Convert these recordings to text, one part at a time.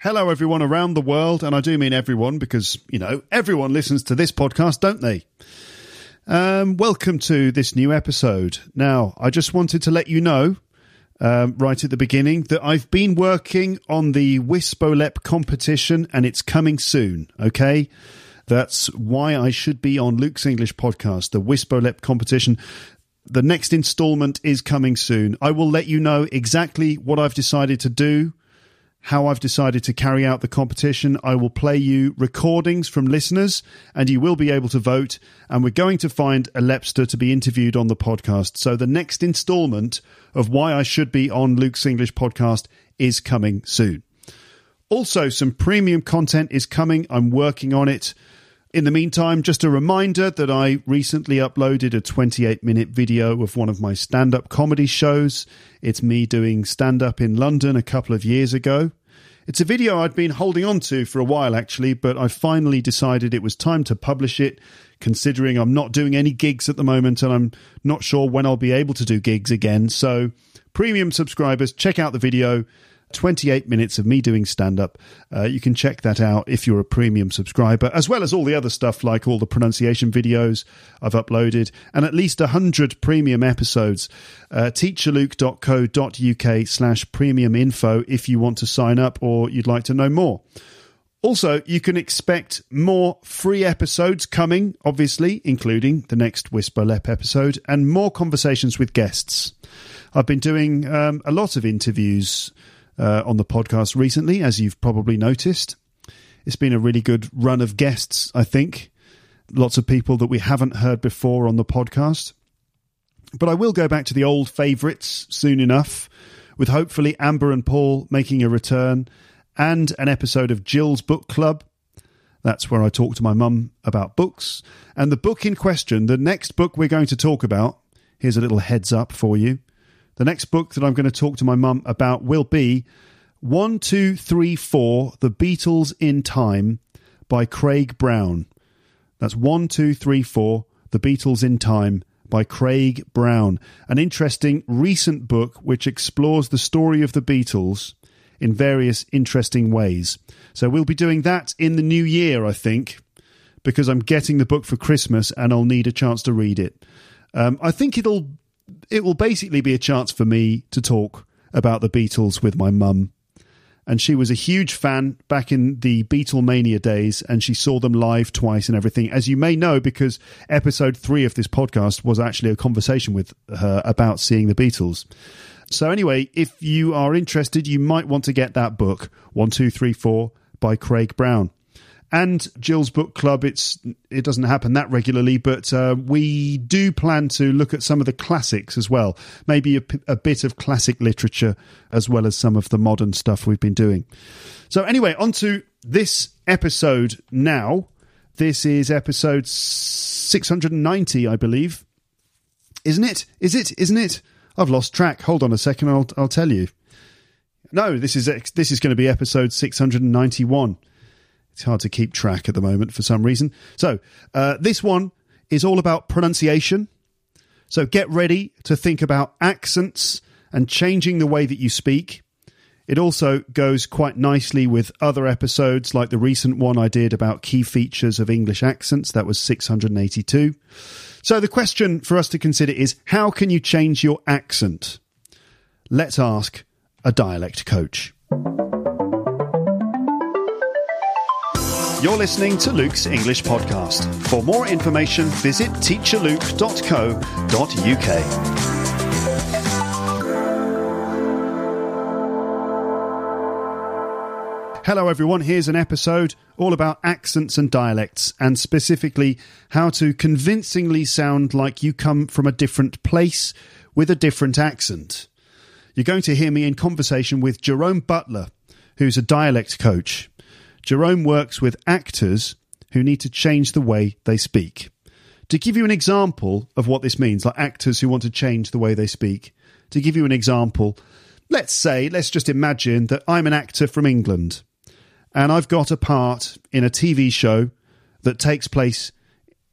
Hello, everyone around the world, and I do mean everyone because, you know, everyone listens to this podcast, don't they? Um, welcome to this new episode. Now, I just wanted to let you know, um, right at the beginning, that I've been working on the Wisbolep competition and it's coming soon, okay? That's why I should be on Luke's English podcast, the Wisbolep competition. The next installment is coming soon. I will let you know exactly what I've decided to do how I've decided to carry out the competition. I will play you recordings from listeners and you will be able to vote. And we're going to find a Lepster to be interviewed on the podcast. So the next installment of why I should be on Luke's English podcast is coming soon. Also, some premium content is coming. I'm working on it. In the meantime, just a reminder that I recently uploaded a 28 minute video of one of my stand up comedy shows. It's me doing stand up in London a couple of years ago. It's a video I'd been holding on to for a while actually, but I finally decided it was time to publish it, considering I'm not doing any gigs at the moment and I'm not sure when I'll be able to do gigs again. So, premium subscribers, check out the video. 28 minutes of me doing stand up. Uh, you can check that out if you're a premium subscriber, as well as all the other stuff like all the pronunciation videos I've uploaded and at least 100 premium episodes. Uh, teacherluke.co.uk slash premium info if you want to sign up or you'd like to know more. Also, you can expect more free episodes coming, obviously, including the next Wisbolep episode and more conversations with guests. I've been doing um, a lot of interviews uh, on the podcast recently, as you've probably noticed. It's been a really good run of guests, I think. Lots of people that we haven't heard before on the podcast. But I will go back to the old favourites soon enough, with hopefully Amber and Paul making a return and an episode of Jill's Book Club. That's where I talk to my mum about books. And the book in question, the next book we're going to talk about, here's a little heads up for you. The next book that I'm going to talk to my mum about will be 1234 The Beatles in Time by Craig Brown. That's 1234 The Beatles in Time by Craig Brown. An interesting recent book which explores the story of the Beatles in various interesting ways. So we'll be doing that in the new year, I think, because I'm getting the book for Christmas and I'll need a chance to read it. Um, I think it'll it will basically be a chance for me to talk about the Beatles with my mum. And she was a huge fan back in the Beatlemania days, and she saw them live twice and everything, as you may know, because episode three of this podcast was actually a conversation with her about seeing the Beatles. So, anyway, if you are interested, you might want to get that book, 1234 by Craig Brown and Jill's book club. It's it doesn't happen that regularly, but uh, we do plan to look at some of the classics as well. Maybe a, bit of classic literature as well as some of the modern stuff we've been doing. So anyway, on to this episode now. This is episode six hundred and ninety, I believe. Isn't it? Is it? Isn't it? I've lost track. Hold on a second. I'll I'll tell you. No, this is this is going to be episode six hundred and ninety one. It's hard to keep track at the moment for some reason. So, uh, this one is all about pronunciation. So, get ready to think about accents and changing the way that you speak. It also goes quite nicely with other episodes, like the recent one I did about key features of English accents. That was 682. So, the question for us to consider is how can you change your accent? Let's ask a dialect coach. You're listening to Luke's English Podcast. For more information, visit teacherluke.co.uk. Hello, everyone. Here's an episode all about accents and dialects, and specifically how to convincingly sound like you come from a different place with a different accent. you're going to hear me in conversation with Jerome Butler, who's a dialect coach. Jerome works with actors who need to change the way they speak. To give you an example of what this means, like actors who want to change the way they speak, to give you an example, let's say, let's just imagine that I'm an actor from England and I've got a part in a TV show that takes place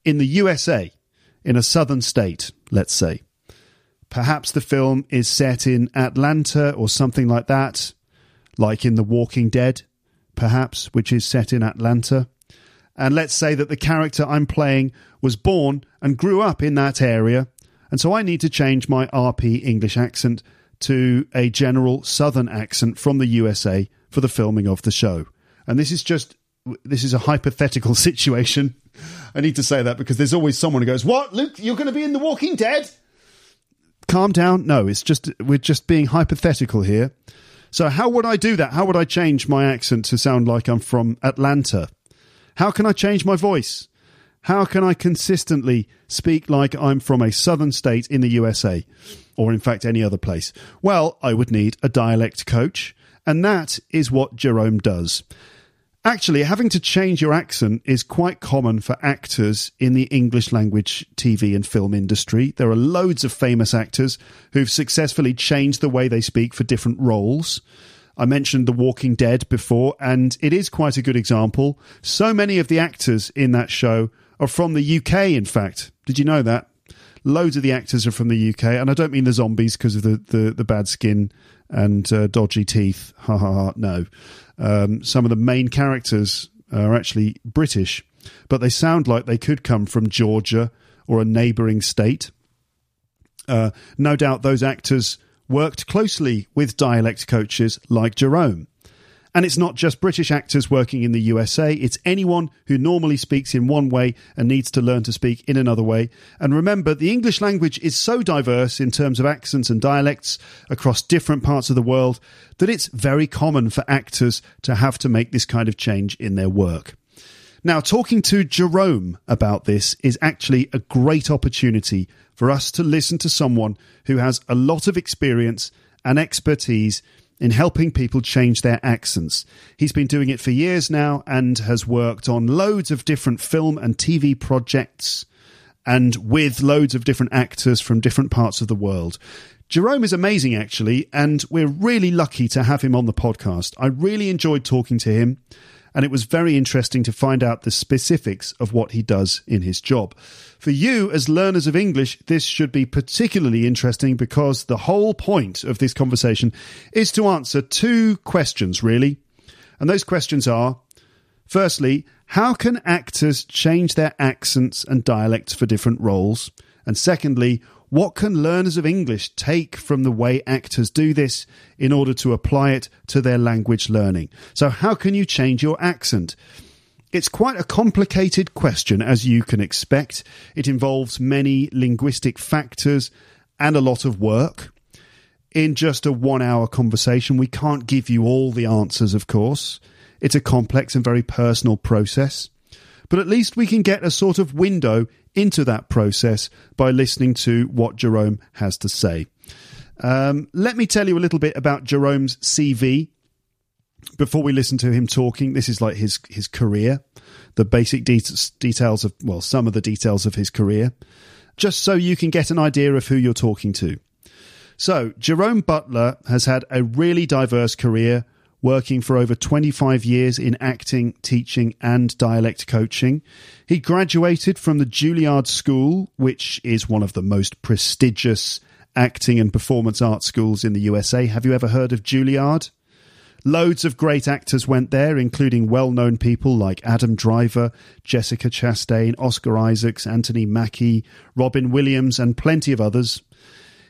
in the USA, in a southern state, let's say. Perhaps the film is set in Atlanta or something like that, like in The Walking Dead, perhaps, which is set in Atlanta. And let's say that the character I'm playing was born and grew up in that area, and so I need to change my RP English accent to a general southern accent from the USA for the filming of the show. And this is just this is a hypothetical situation. I need to say that because there's always someone who goes, "What, Luke? You're going to be in The Walking Dead?" Calm down. No, it's just we're just being hypothetical here. So how would I do that? How would I change my accent to sound like I'm from Atlanta? How can I change my voice? How can I consistently speak like I'm from a southern state in the USA, or in fact any other place? Well, I would need a dialect coach, and that is what Jerome does. Actually, having to change your accent is quite common for actors in the English language TV and film industry. There are loads of famous actors who've successfully changed the way they speak for different roles. I mentioned The Walking Dead before, and it is quite a good example. So many of the actors in that show are from the UK, in fact. Did you know that? Loads of the actors are from the UK, and I don't mean the zombies because of the, the, the, bad skin and uh, dodgy teeth. Ha ha ha. No. Um, some of the main characters are actually British, but they sound like they could come from Georgia or a neighbouring state. Uh, no doubt those actors worked closely with dialect coaches like Jerome. And it's not just British actors working in the USA, it's anyone who normally speaks in one way and needs to learn to speak in another way. And remember, the English language is so diverse in terms of accents and dialects across different parts of the world that it's very common for actors to have to make this kind of change in their work. Now, talking to Jerome about this is actually a great opportunity for us to listen to someone who has a lot of experience and expertise in helping people change their accents. He's been doing it for years now and has worked on loads of different film and TV projects and with loads of different actors from different parts of the world. Jerome is amazing, actually, and we're really lucky to have him on the podcast. I really enjoyed talking to him and it was very interesting to find out the specifics of what he does in his job. For you, as learners of English, this should be particularly interesting because the whole point of this conversation is to answer two questions, really. And those questions are firstly, how can actors change their accents and dialects for different roles? And secondly, what can learners of English take from the way actors do this in order to apply it to their language learning? So, how can you change your accent? It's quite a complicated question, as you can expect. It involves many linguistic factors and a lot of work. In just a one hour conversation, we can't give you all the answers, of course. It's a complex and very personal process. But at least we can get a sort of window into that process by listening to what Jerome has to say. Um, let me tell you a little bit about Jerome's CV before we listen to him talking. This is like his his career, the basic de- details of well, some of the details of his career, just so you can get an idea of who you're talking to. So, Jerome Butler has had a really diverse career working for over 25 years in acting, teaching, and dialect coaching. He graduated from the Juilliard School, which is one of the most prestigious acting and performance art schools in the USA. Have you ever heard of Juilliard? Loads of great actors went there, including well known people like Adam Driver, Jessica Chastain, Oscar Isaacs, Anthony Mackie, Robin Williams, and plenty of others.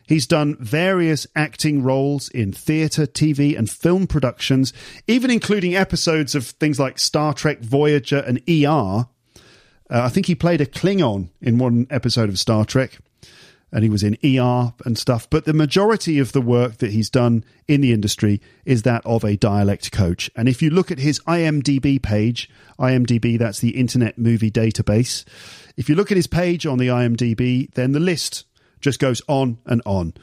He's done various acting roles in theatre, TV, and film productions, even including episodes of things like Star Trek Voyager and ER. Uh, I think he played a Klingon in one episode of Star Trek, and he was in ER and stuff. But the majority of the work that he's done in the industry is that of a dialect coach. And if you look at his IMDb page, IMDb, that's the Internet Movie Database. If you look at his page on the IMDb, then the list just goes on and on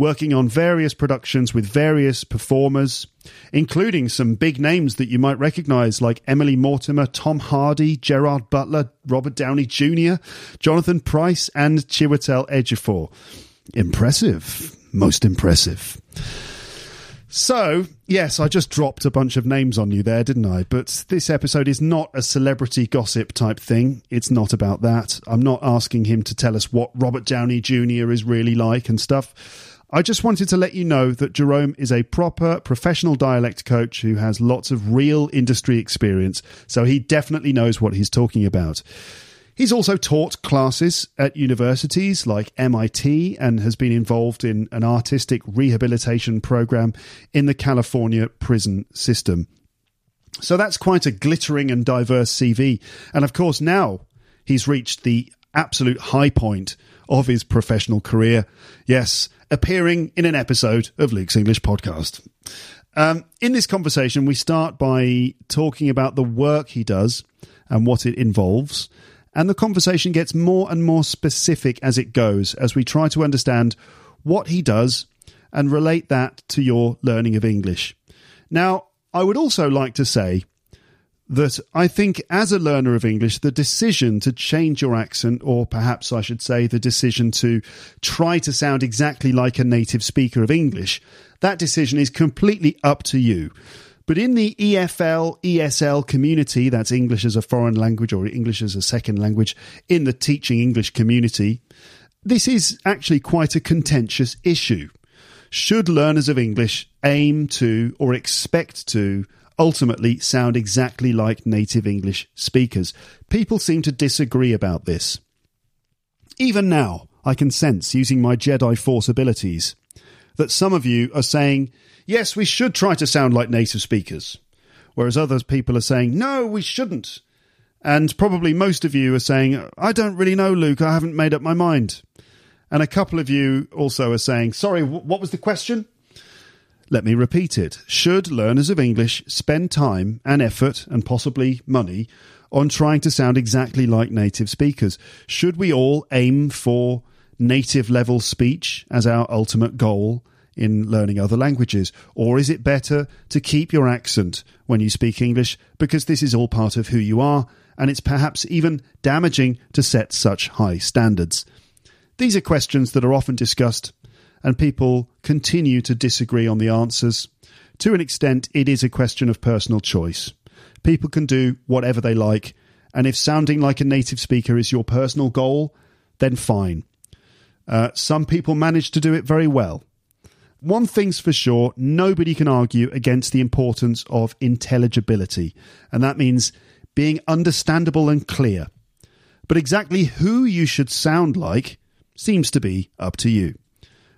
working on various productions with various performers, including some big names that you might recognize like Emily Mortimer, Tom Hardy, Gerard Butler, Robert Downey Jr., Jonathan Pryce, and Chiwetel Ejiofor. Impressive. Most impressive. So, yes, I just dropped a bunch of names on you there, didn't I? But this episode is not a celebrity gossip type thing. It's not about that. I'm not asking him to tell us what Robert Downey Jr. is really like and stuff. I just wanted to let you know that Jerome is a proper professional dialect coach who has lots of real industry experience, so he definitely knows what he's talking about. He's also taught classes at universities like MIT and has been involved in an artistic rehabilitation program in the California prison system. So that's quite a glittering and diverse CV. And of course, now he's reached the absolute high point of his professional career. Yes, appearing in an episode of Luke's English podcast. Um, in this conversation, we start by talking about the work he does and what it involves. And the conversation gets more and more specific as it goes, as we try to understand what he does and relate that to your learning of English. Now, I would also like to say that I think as a learner of English, the decision to change your accent, or perhaps I should say the decision to try to sound exactly like a native speaker of English, that decision is completely up to you. But in the EFL, ESL community, that's English as a foreign language or English as a second language, in the teaching English community, this is actually quite a contentious issue. Should learners of English aim to or expect to ultimately sound exactly like native English speakers? People seem to disagree about this. Even now, I can sense, using my Jedi Force abilities, that some of you are saying, yes, we should try to sound like native speakers. Whereas other people are saying, no, we shouldn't. And probably most of you are saying, I don't really know, Luke, I haven't made up my mind. And a couple of you also are saying, sorry, what was the question? Let me repeat it. Should learners of English spend time and effort and possibly money on trying to sound exactly like native speakers? Should we all aim for native level speech as our ultimate goal in learning other languages? Or is it better to keep your accent when you speak English because this is all part of who you are and it's perhaps even damaging to set such high standards? These are questions that are often discussed and people continue to disagree on the answers. To an extent, it is a question of personal choice. People can do whatever they like, and if sounding like a native speaker is your personal goal, then fine. Uh, some people manage to do it very well. One thing's for sure nobody can argue against the importance of intelligibility, and that means being understandable and clear. But exactly who you should sound like seems to be up to you.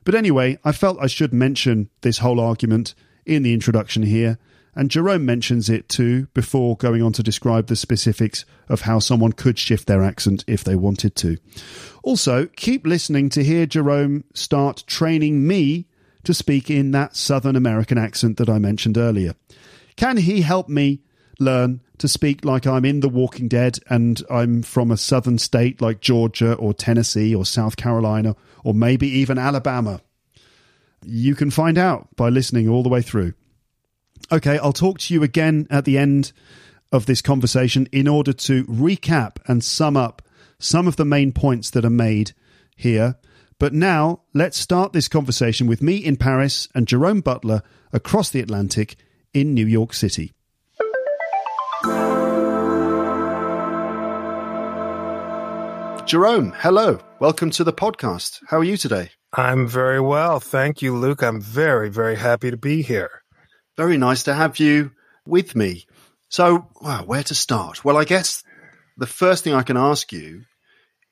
But anyway, I felt I should mention this whole argument in the introduction here, and Jerome mentions it too before going on to describe the specifics of how someone could shift their accent if they wanted to. Also, keep listening to hear Jerome start training me to speak in that Southern American accent that I mentioned earlier. Can he help me learn to speak like I'm in The Walking Dead and I'm from a southern state like Georgia or Tennessee or South Carolina or maybe even Alabama? You can find out by listening all the way through. Okay, I'll talk to you again at the end of this conversation in order to recap and sum up some of the main points that are made here but now, let's start this conversation with me in Paris and Jerome Butler across the Atlantic in New York City. Jerome, hello. Welcome to the podcast. How are you today? I'm very well. Thank you, Luke. I'm very, very happy to be here. Very nice to have you with me. So, where to start? Well, I guess the first thing I can ask you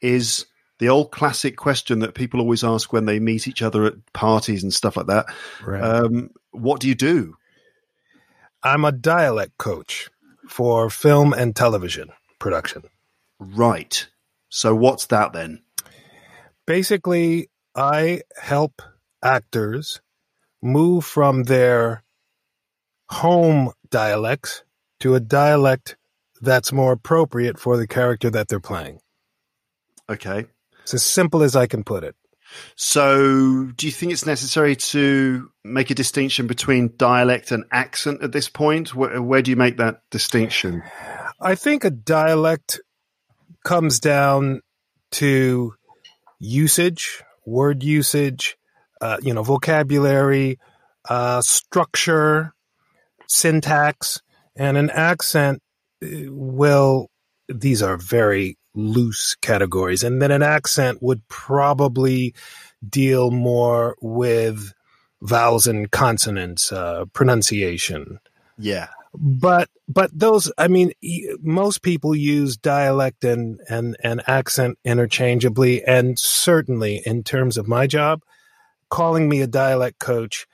is the old classic question that people always ask when they meet each other at parties and stuff like that. Right. Um, what do you do? I'm a dialect coach for film and television production. Right. So what's that then? Basically, I help actors move from their home dialects to a dialect that's more appropriate for the character that they're playing. Okay. It's as simple as I can put it. So, do you think it's necessary to make a distinction between dialect and accent at this point? Where, where do you make that distinction? I think a dialect comes down to usage, word usage, uh, you know, vocabulary, uh, structure, syntax, and an accent uh, will, these are very loose categories. And then an accent would probably deal more with vowels and consonants, uh, pronunciation. Yeah. But but those, I mean, most people use dialect and and and accent interchangeably, and certainly in terms of my job, calling me a dialect coach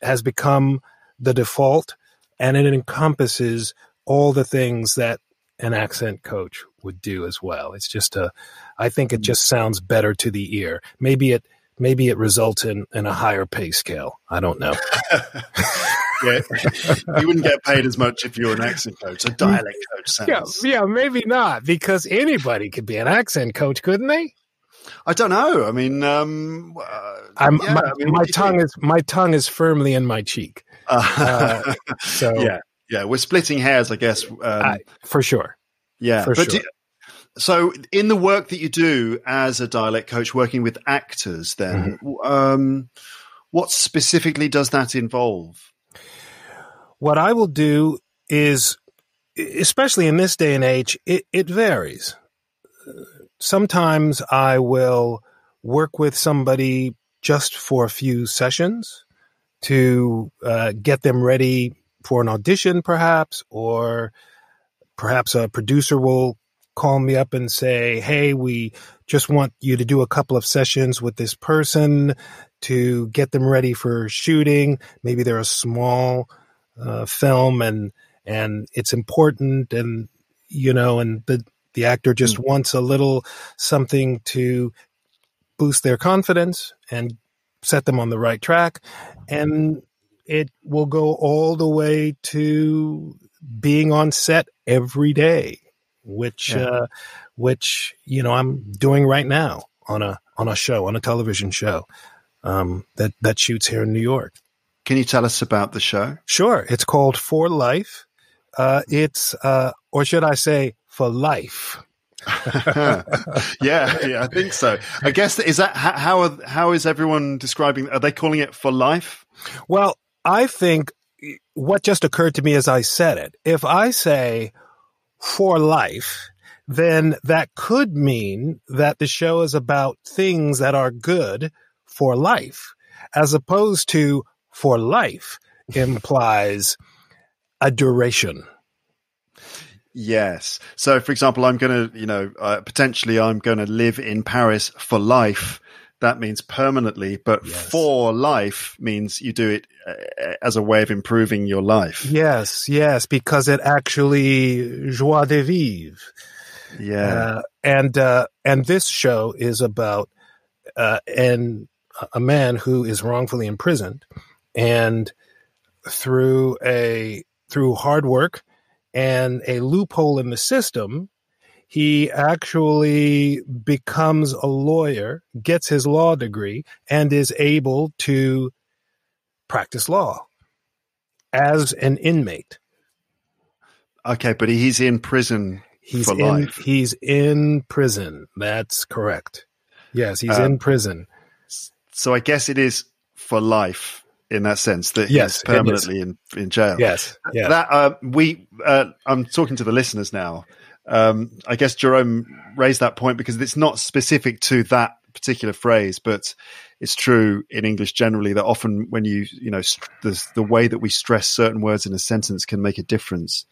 has become the default, and it encompasses all the things that an accent coach would do as well. It's just a, I think it just sounds better to the ear. Maybe it, maybe it results in, in a higher pay scale. I don't know. yeah, you wouldn't get paid as much if you were an accent coach. A dialect coach sounds. Yeah, yeah, maybe not because anybody could be an accent coach, couldn't they? I don't know. I mean, um, uh, I'm, yeah, my, I mean, my tongue think? is my tongue is firmly in my cheek. Uh, so yeah, yeah, we're splitting hairs, I guess. Um, uh, for sure. Yeah, for but sure. Do, so in the work that you do as a dialect coach, working with actors, then mm-hmm. um, what specifically does that involve? What I will do is, especially in this day and age, it, it varies. Sometimes I will work with somebody just for a few sessions to uh, get them ready for an audition, perhaps, or perhaps a producer will call me up and say, Hey, we just want you to do a couple of sessions with this person to get them ready for shooting. Maybe they're a small uh, film and, and it's important and, you know, and the, the actor just mm-hmm. wants a little something to boost their confidence and set them on the right track. And it will go all the way to being on set every day, which, yeah. uh, which, you know, I'm doing right now on a, on a show, on a television show, um, that, that shoots here in New York. Can you tell us about the show? Sure. It's called For Life. Uh, it's, uh, or should I say, for life. yeah, yeah, I think so. I guess is that how are, how is everyone describing? Are they calling it for life? Well, I think what just occurred to me as I said it, if I say for life, then that could mean that the show is about things that are good for life, as opposed to for life implies a duration. Yes. So, for example, I'm going to, you know, uh, potentially I'm going to live in Paris for life that means permanently, but yes. for life means you do it as a way of improving your life. Yes, yes, because it actually joie de vivre. Yeah, uh, and uh, and this show is about uh, an a man who is wrongfully imprisoned, and through a through hard work and a loophole in the system, he actually becomes a lawyer, gets his law degree, and is able to practice law as an inmate. Okay, but he's in prison he's for in, life. He's in prison. That's correct. Yes, he's um, in prison. So I guess it is for life in that sense that yes, he's permanently in, in jail. Yes, yes. That uh, we, uh, I'm talking to the listeners now um, I guess Jerome raised that point because it's not specific to that particular phrase, but it's true in English generally that often when you, you know, the, the way that we stress certain words in a sentence can make a difference.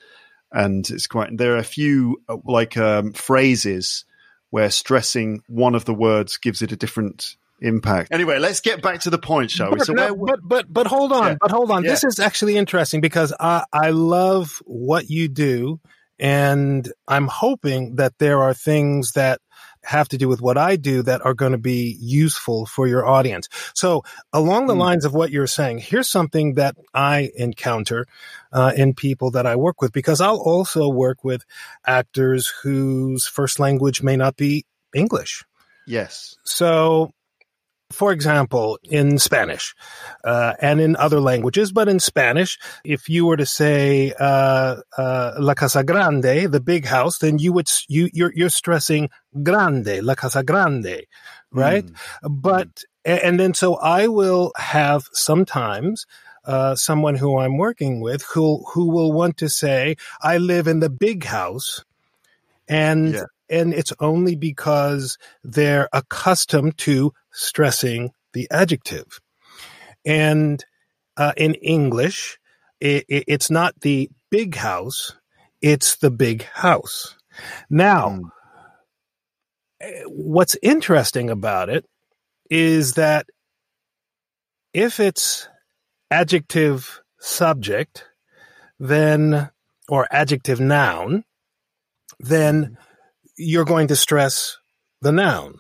And it's quite, there are a few uh, like um, phrases where stressing one of the words gives it a different impact. Anyway, let's get back to the point, shall we? But, so no, but but but hold on, yeah. but hold on. Yeah. This is actually interesting because I I love what you do and I'm hoping that there are things that have to do with what I do that are going to be useful for your audience. So along the mm. lines of what you're saying, here's something that I encounter uh, in people that I work with, because I'll also work with actors whose first language may not be English. Yes. So For example, in Spanish uh, and in other languages, but in Spanish, if you were to say uh, uh, "la casa grande," the big house, then you would you you're, you're stressing "grande," "la casa grande," right? Mm. But and then so I will have sometimes uh, someone who I'm working with who who will want to say, "I live in the big house," and yeah. And it's only because they're accustomed to stressing the adjective. And uh, in English, it, it, it's not the big house; it's the big house. Now, mm. what's interesting about it is that if it's adjective subject, then, or adjective noun, then you're going to stress the noun.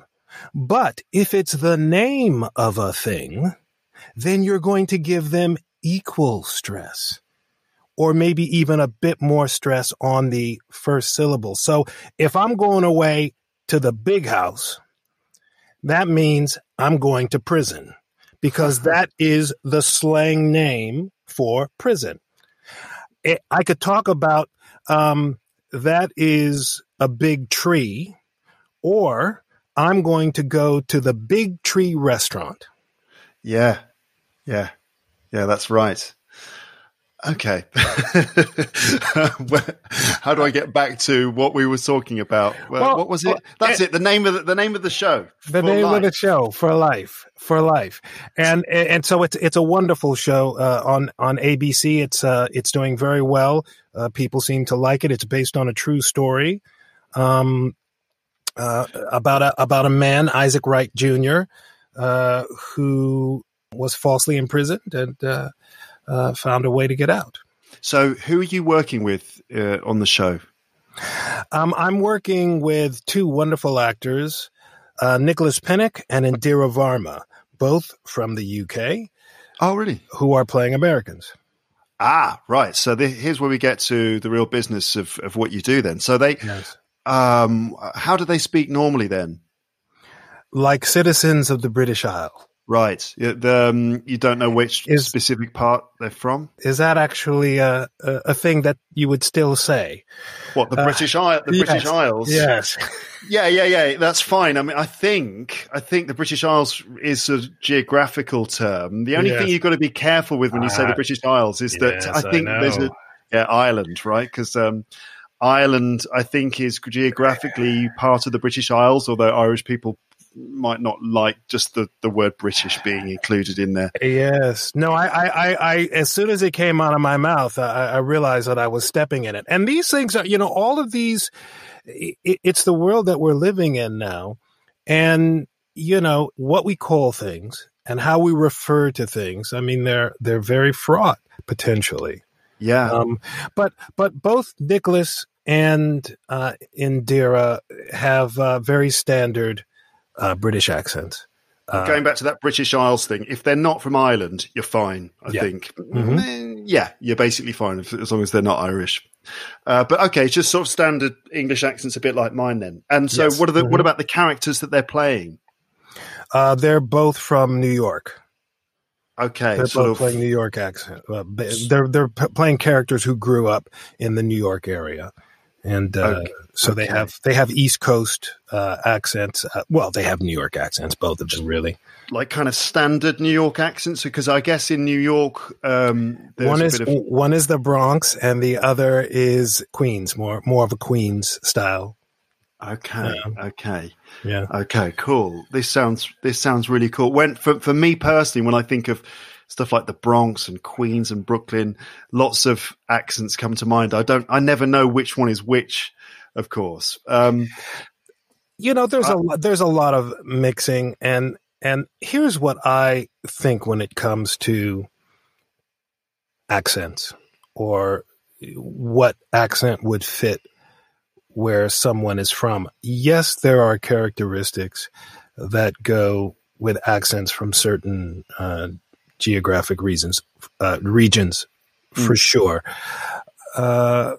But if it's the name of a thing, then you're going to give them equal stress or maybe even a bit more stress on the first syllable. So if I'm going away to the big house, that means I'm going to prison because that is the slang name for prison. I could talk about um, that is a big tree, or I'm going to go to the big tree restaurant. Yeah, yeah, yeah, that's right. Okay. How do I get back to what we were talking about? Well, what was it? That's it. The name of the, the name of the show. The name life. of the show for life, for life, and and so it's it's a wonderful show uh, on on ABC. It's uh, it's doing very well. Uh, people seem to like it. It's based on a true story, um, uh, about a about a man, Isaac Wright Jr., uh, who was falsely imprisoned and uh, uh, found a way to get out. So, who are you working with uh, on the show? Um, I'm working with two wonderful actors, uh, Nicholas Pinnock and Indira Varma, both from the UK. Oh, really? Who are playing Americans. Ah, right. So the, here's where we get to the real business of, of what you do then. So they, yes. Um, how do they speak normally then? Like citizens of the British Isle. Right. The, um, you don't know which is, specific part they're from. Is that actually a, a, a thing that you would still say? What the uh, British Isle? The yes, British Isles. Yes. yeah, yeah, yeah. That's fine. I mean, I think I think the British Isles is a geographical term. The only yes. thing you've got to be careful with when you uh, say the ah, British Isles is yes, that I think I there's a yeah Ireland, right? Because um, Ireland, I think, is geographically part of the British Isles, although Irish people might not like just the, the word British being included in there. Yes. No, I, I, I, as soon as it came out of my mouth, I, I realized that I was stepping in it. And these things are, you know, all of these, it, it's the world that we're living in now. And, you know, what we call things and how we refer to things. I mean, they're, they're very fraught potentially. Yeah. Um, but, but both Nicholas and, uh, Indira have, uh, very standard, uh, British accent. Uh, Going back to that British Isles thing, if they're not from Ireland, you're fine. I yeah. think, mm-hmm. Eh, yeah, you're basically fine as long as they're not Irish. Uh, but okay, just sort of standard English accents, a bit like mine then. And so, yes. what are the mm-hmm. what about the characters that they're playing? Uh, they're both from New York. Okay, they're both playing New York accent. Uh, they're they're playing characters who grew up in the New York area and uh, okay. so they have they have East Coast uh, accents. Uh, well, they have New York accents, both of them, really. Like kind of standard New York accents, because I guess in New York, um, one is of- one is the Bronx, and the other is Queens, more more of a Queens style. Okay, yeah. okay, yeah, okay, cool. This sounds this sounds really cool. When for for me personally, when I think of stuff like the Bronx and Queens and Brooklyn. Lots of accents come to mind. I don't, I never know which one is which, of course. Um, you know, there's uh, a there's a lot of mixing, and and here's what I think when it comes to accents or what accent would fit where someone is from. Yes, there are characteristics that go with accents from certain uh, geographic reasons, uh, regions for mm. sure. Uh,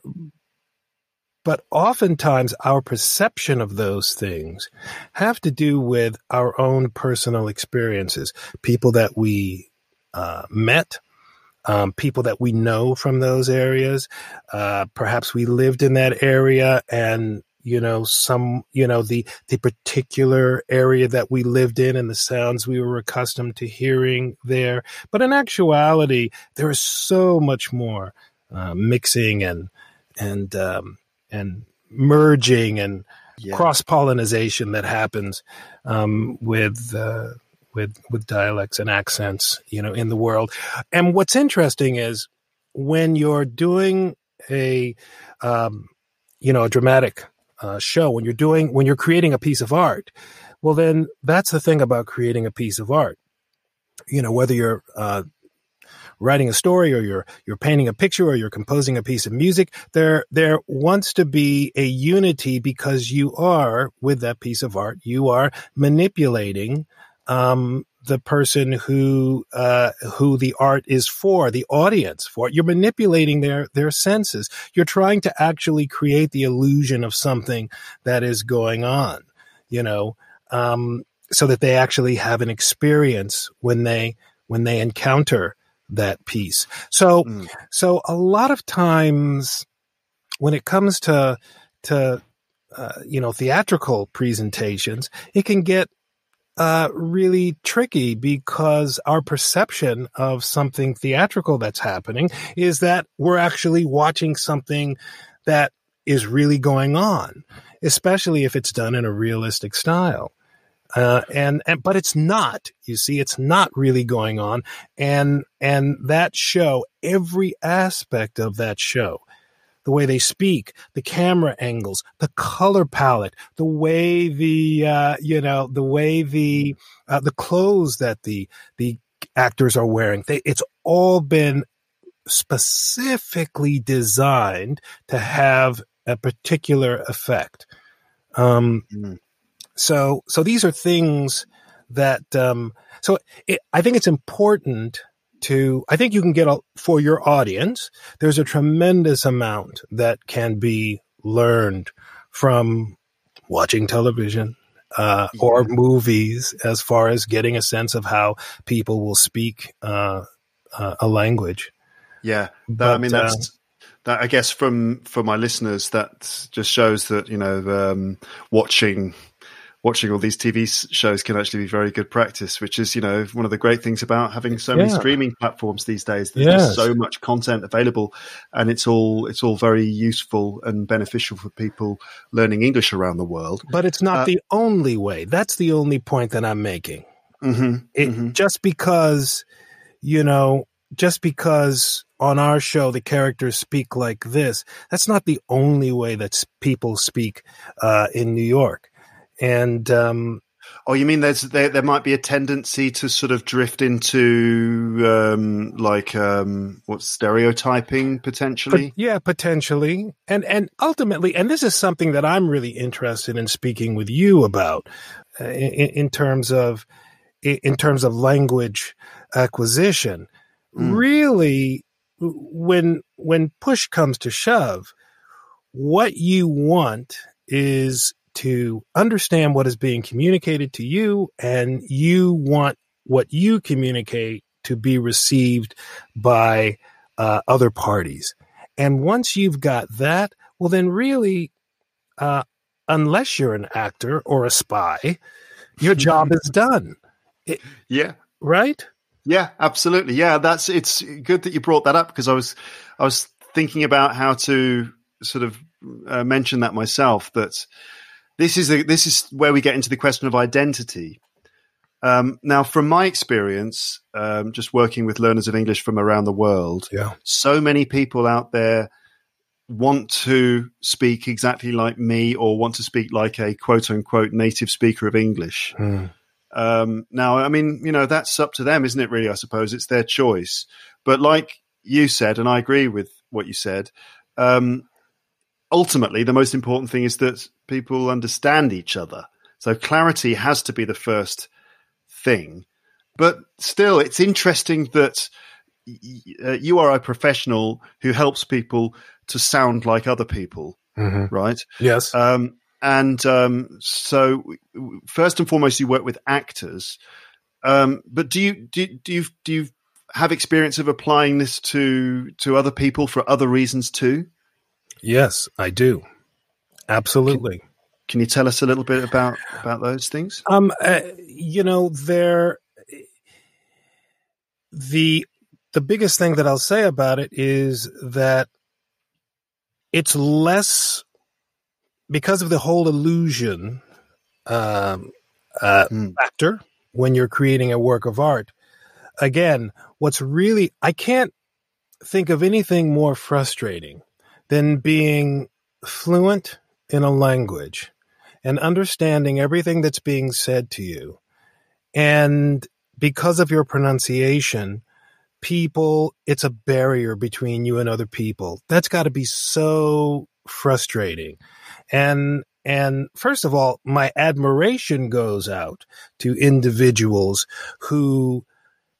but oftentimes our perception of those things have to do with our own personal experiences, people that we uh, met, um, people that we know from those areas. Uh, perhaps we lived in that area and you know some you know the the particular area that we lived in and the sounds we were accustomed to hearing there but in actuality there is so much more uh, mixing and and um, and merging and yeah. cross pollination that happens um, with uh, with with dialects and accents, you know, in the world. And what's interesting is when you're doing a um, you know a dramatic uh, show, when you're doing when you're creating a piece of art, well, then that's the thing about creating a piece of art. You know, whether you're uh, writing a story or you're you're painting a picture or you're composing a piece of music there there wants to be a unity because you are with that piece of art you are manipulating um, the person who uh, who the art is for, the audience for. You're manipulating their their senses. You're trying to actually create the illusion of something that is going on. You know, um, so that they actually have an experience when they when they encounter that piece. So, mm. so a lot of times when it comes to, to, uh, you know, theatrical presentations, it can get uh, really tricky because our perception of something theatrical that's happening is that we're actually watching something that is really going on, especially if it's done in a realistic style. Uh, and, and, but it's not, you see, it's not really going on. And, and that show, every aspect of that show, the way they speak, the camera angles, the color palette, the way the, uh, you know, the way the, uh, the clothes that the, the actors are wearing, they, it's all been specifically designed to have a particular effect. Um, mm so, so these are things that, um, so it, I think it's important to, I think you can get a, for your audience, there's a tremendous amount that can be learned from watching television, uh, or movies as far as getting a sense of how people will speak, uh, uh, a language. Yeah. But, I mean, that's, uh, that I guess from, for my listeners, that just shows that, you know, um, watching, watching all these TV shows can actually be very good practice, which is, you know, one of the great things about having so many streaming platforms these days. There's yes. so much content available and it's all, it's all very useful and beneficial for people learning English around the world. But it's not uh, the only way. That's the only point that I'm making. Mm-hmm, it, mm-hmm. Just because, you know, just because on our show the characters speak like this, that's not the only way that people speak uh, in New York and um, Oh, you mean there's there there might be a tendency to sort of drift into um, like um, what stereotyping potentially? yeah, potentially, and and ultimately, and this is something that I'm really interested in speaking with you about uh, in, in, terms of in terms of language acquisition. Mm. Really, when when push comes to shove, what you want is to understand what is being communicated to you and you want what you communicate to be received by uh, other parties. And once you've got that, well, then really, uh, unless you're an actor or a spy, your job is done. It, yeah. Right? Yeah, absolutely. Yeah, that's it's good that you brought that up because I was I was thinking about how to sort of uh, mention that myself that this is a, this is where we get into the question of identity. Um, now, from my experience, um, just working with learners of English from around the world, yeah. so many people out there want to speak exactly like me or want to speak like a quote unquote native speaker of English. Mm. Um, now, I mean, you know, that's up to them, isn't it? Really, I suppose it's their choice. But like you said, and I agree with what you said, um, ultimately, the most important thing is that people understand each other. So clarity has to be the first thing. But still, it's interesting that uh, you are a professional who helps people to sound like other people. Mhm. right? Yes. Um, and um, so, first and foremost, you work with actors. Um, but do you do, you- do you do you have experience of applying this to to other people for other reasons too? yes, I do. Absolutely. Can you tell us a little bit about about those things? Um, uh, you know, there the the biggest thing that I'll say about it is that it's less because of the whole illusion um, uh, Mm. factor when you're creating a work of art. Again, what's really I can't think of anything more frustrating than being fluent in a language and understanding everything that's being said to you. And because of your pronunciation, people, it's a barrier between you and other people. That's got to be so frustrating. And, and first of all, my admiration goes out to individuals who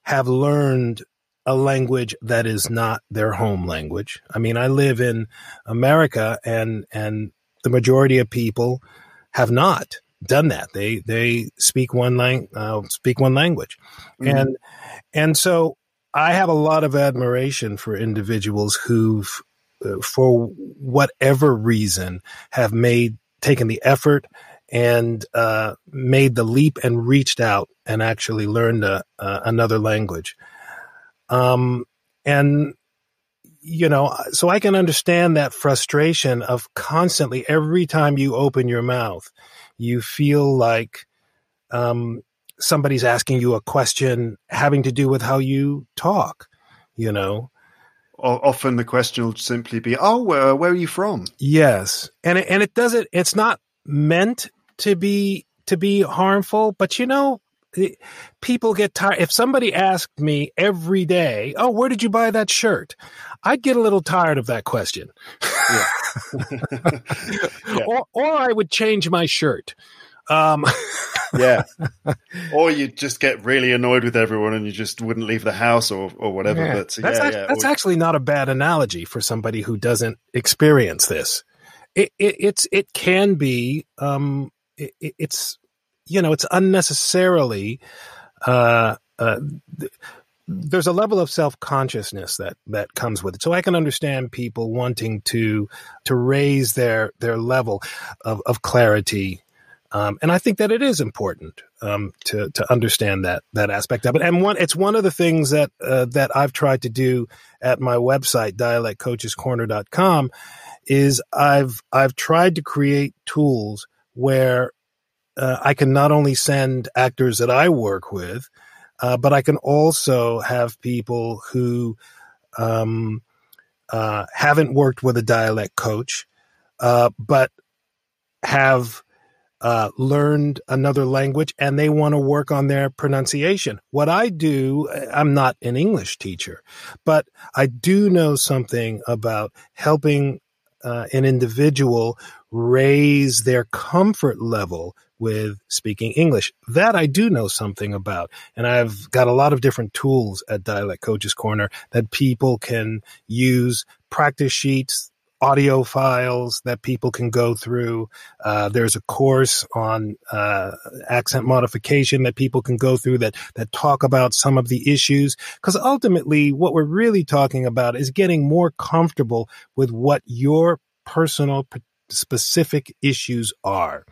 have learned a language that is not their home language. I mean, I live in America and, and the majority of people have not done that. They they speak one lang- uh, speak one language, Mhm. and and so I have a lot of admiration for individuals who've, uh, for whatever reason, have made taken the effort and uh, made the leap and reached out and actually learned a, uh, another language. Um, and you know, so I can understand that frustration of constantly every time you open your mouth, you feel like um, somebody's asking you a question having to do with how you talk. You know, often the question will simply be, "Oh, where, where are you from?" yes, and it, and it doesn't. It's not meant to be to be harmful, but you know. It- People get tired. If somebody asked me every day, "Oh, where did you buy that shirt?" I'd get a little tired of that question. or, or I would change my shirt. Um, yeah. or you just get really annoyed with everyone and you just wouldn't leave the house or, or whatever. yeah. But that's yeah, yeah. that's Or- actually not a bad analogy for somebody who doesn't experience this. It, it, it's it can be um, it- it's you know it's unnecessarily uh, uh, th- there's a level of self consciousness that that comes with it. So I can understand people wanting to to raise their their level of, of clarity. Um, and I think that it is important um, to to understand that that aspect of it. And one, it's one of the things that uh, that I've tried to do at my website, dialectcoachescorner.com, is I've I've tried to create tools where uh, I can not only send actors that I work with, uh, but I can also have people who um, uh, haven't worked with a dialect coach, uh, but have uh, learned another language and they want to work on their pronunciation. What I do, I'm not an English teacher, but I do know something about helping uh, an individual raise their comfort level with speaking English. That I do know something about. And I've got a lot of different tools at Dialect Coaches Corner that people can use, practice sheets, audio files that people can go through. Uh, there's a course on uh, accent modification that people can go through that that talk about some of the issues. Because ultimately, what we're really talking about is getting more comfortable with what your personal specific issues are.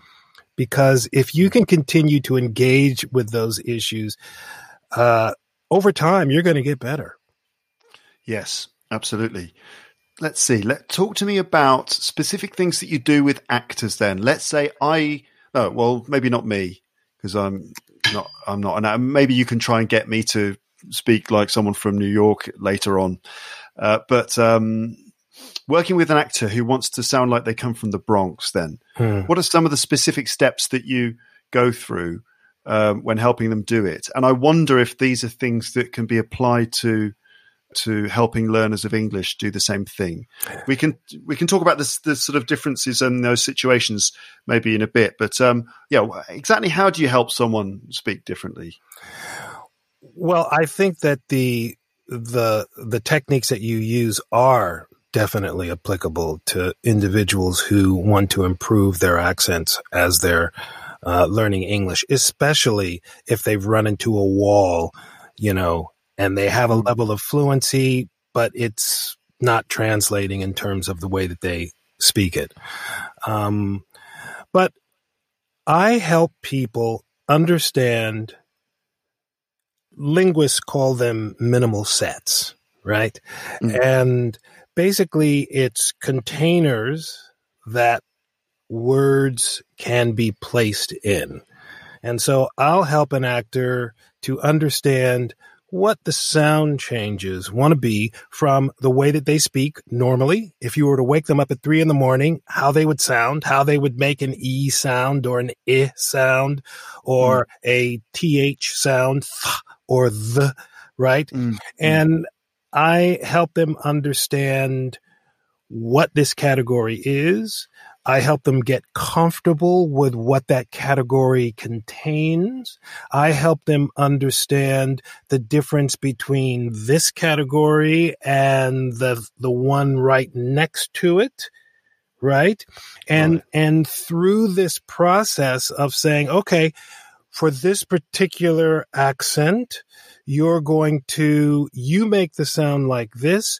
Because if you can continue to engage with those issues, uh, over time, you're going to get better. Yes, absolutely. Let's see. Let talk to me about specific things that you do with actors. Then let's say I. Oh well, maybe not me because I'm not. I'm not. And maybe you can try and get me to speak like someone from New York later on. Uh, but um, working with an actor who wants to sound like they come from the Bronx, then Hmm. what are some of the specific steps that you go through um, when helping them do it? And I wonder if these are things that can be applied to to helping learners of English do the same thing. We can we can talk about this the sort of differences in those situations maybe in a bit, but um, yeah, exactly how do you help someone speak differently? Well, I think that the the the techniques that you use are definitely applicable to individuals who want to improve their accents as they're uh, learning English, especially if they've run into a wall, you know, and they have a level of fluency, but it's not translating in terms of the way that they speak it. Um, but I help people understand linguists call them minimal sets, right? Mm-hmm. And basically it's containers that words can be placed in. And so I'll help an actor to understand what the sound changes want to be from the way that they speak normally. If you were to wake them up at three in the morning, how they would sound, how they would make an E sound or an I sound or mm. a TH sound th or the, right? Mm. And I help them understand what this category is. I help them get comfortable with what that category contains. I help them understand the difference between this category and the, the one right next to it. Right. And, right. and through this process of saying, okay, for this particular accent, you're going to, you make the sound like this.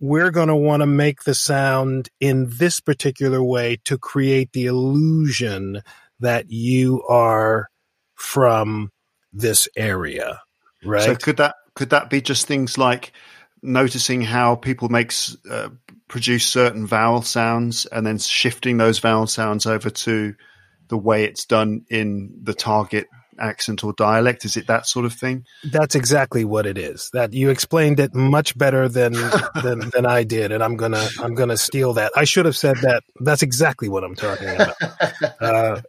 We're going to want to make the sound in this particular way to create the illusion that you are from this area. Right. So could that, could that be just things like noticing how people make, uh, produce certain vowel sounds and then shifting those vowel sounds over to the way it's done in the target accent or dialect? Is it that sort of thing? That's exactly what it is. That you explained it much better than than, than I did, and I'm gonna I'm gonna steal that. I should have said that. That's exactly what I'm talking about. Uh,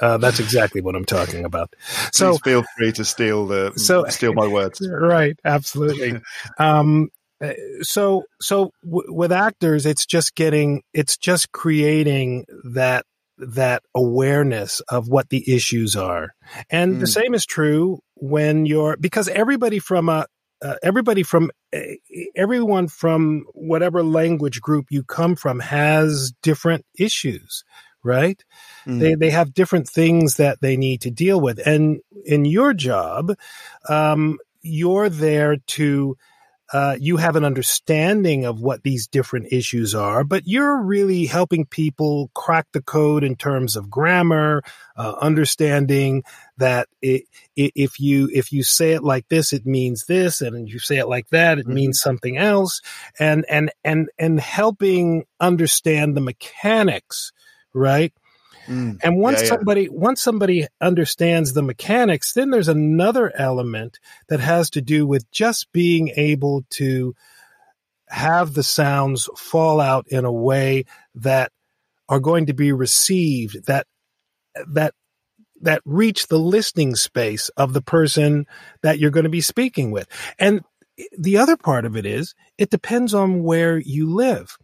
uh, that's exactly what I'm talking about. So Please feel free to steal the so, steal my words. Right, absolutely. um, so so w- with actors, it's just getting it's just creating that that awareness of what the issues are. And mm. the same is true when you're, because everybody from a, uh, everybody from uh, everyone from whatever language group you come from has different issues right mm. they they have different things that they need to deal with and in your job um, you're there to uh, you have an understanding of what these different issues are, but you're really helping people crack the code in terms of grammar, uh, understanding that it, it, if you if you say it like this, it means this, and you say it like that, it mm-hmm. means something else, and and and and helping understand the mechanics, right? Mm, and once yeah, yeah. somebody once somebody understands the mechanics, then there's another element that has to do with just being able to have the sounds fall out in a way that are going to be received that that that reach the listening space of the person that you're going to be speaking with. And the other part of it is it depends on where you live.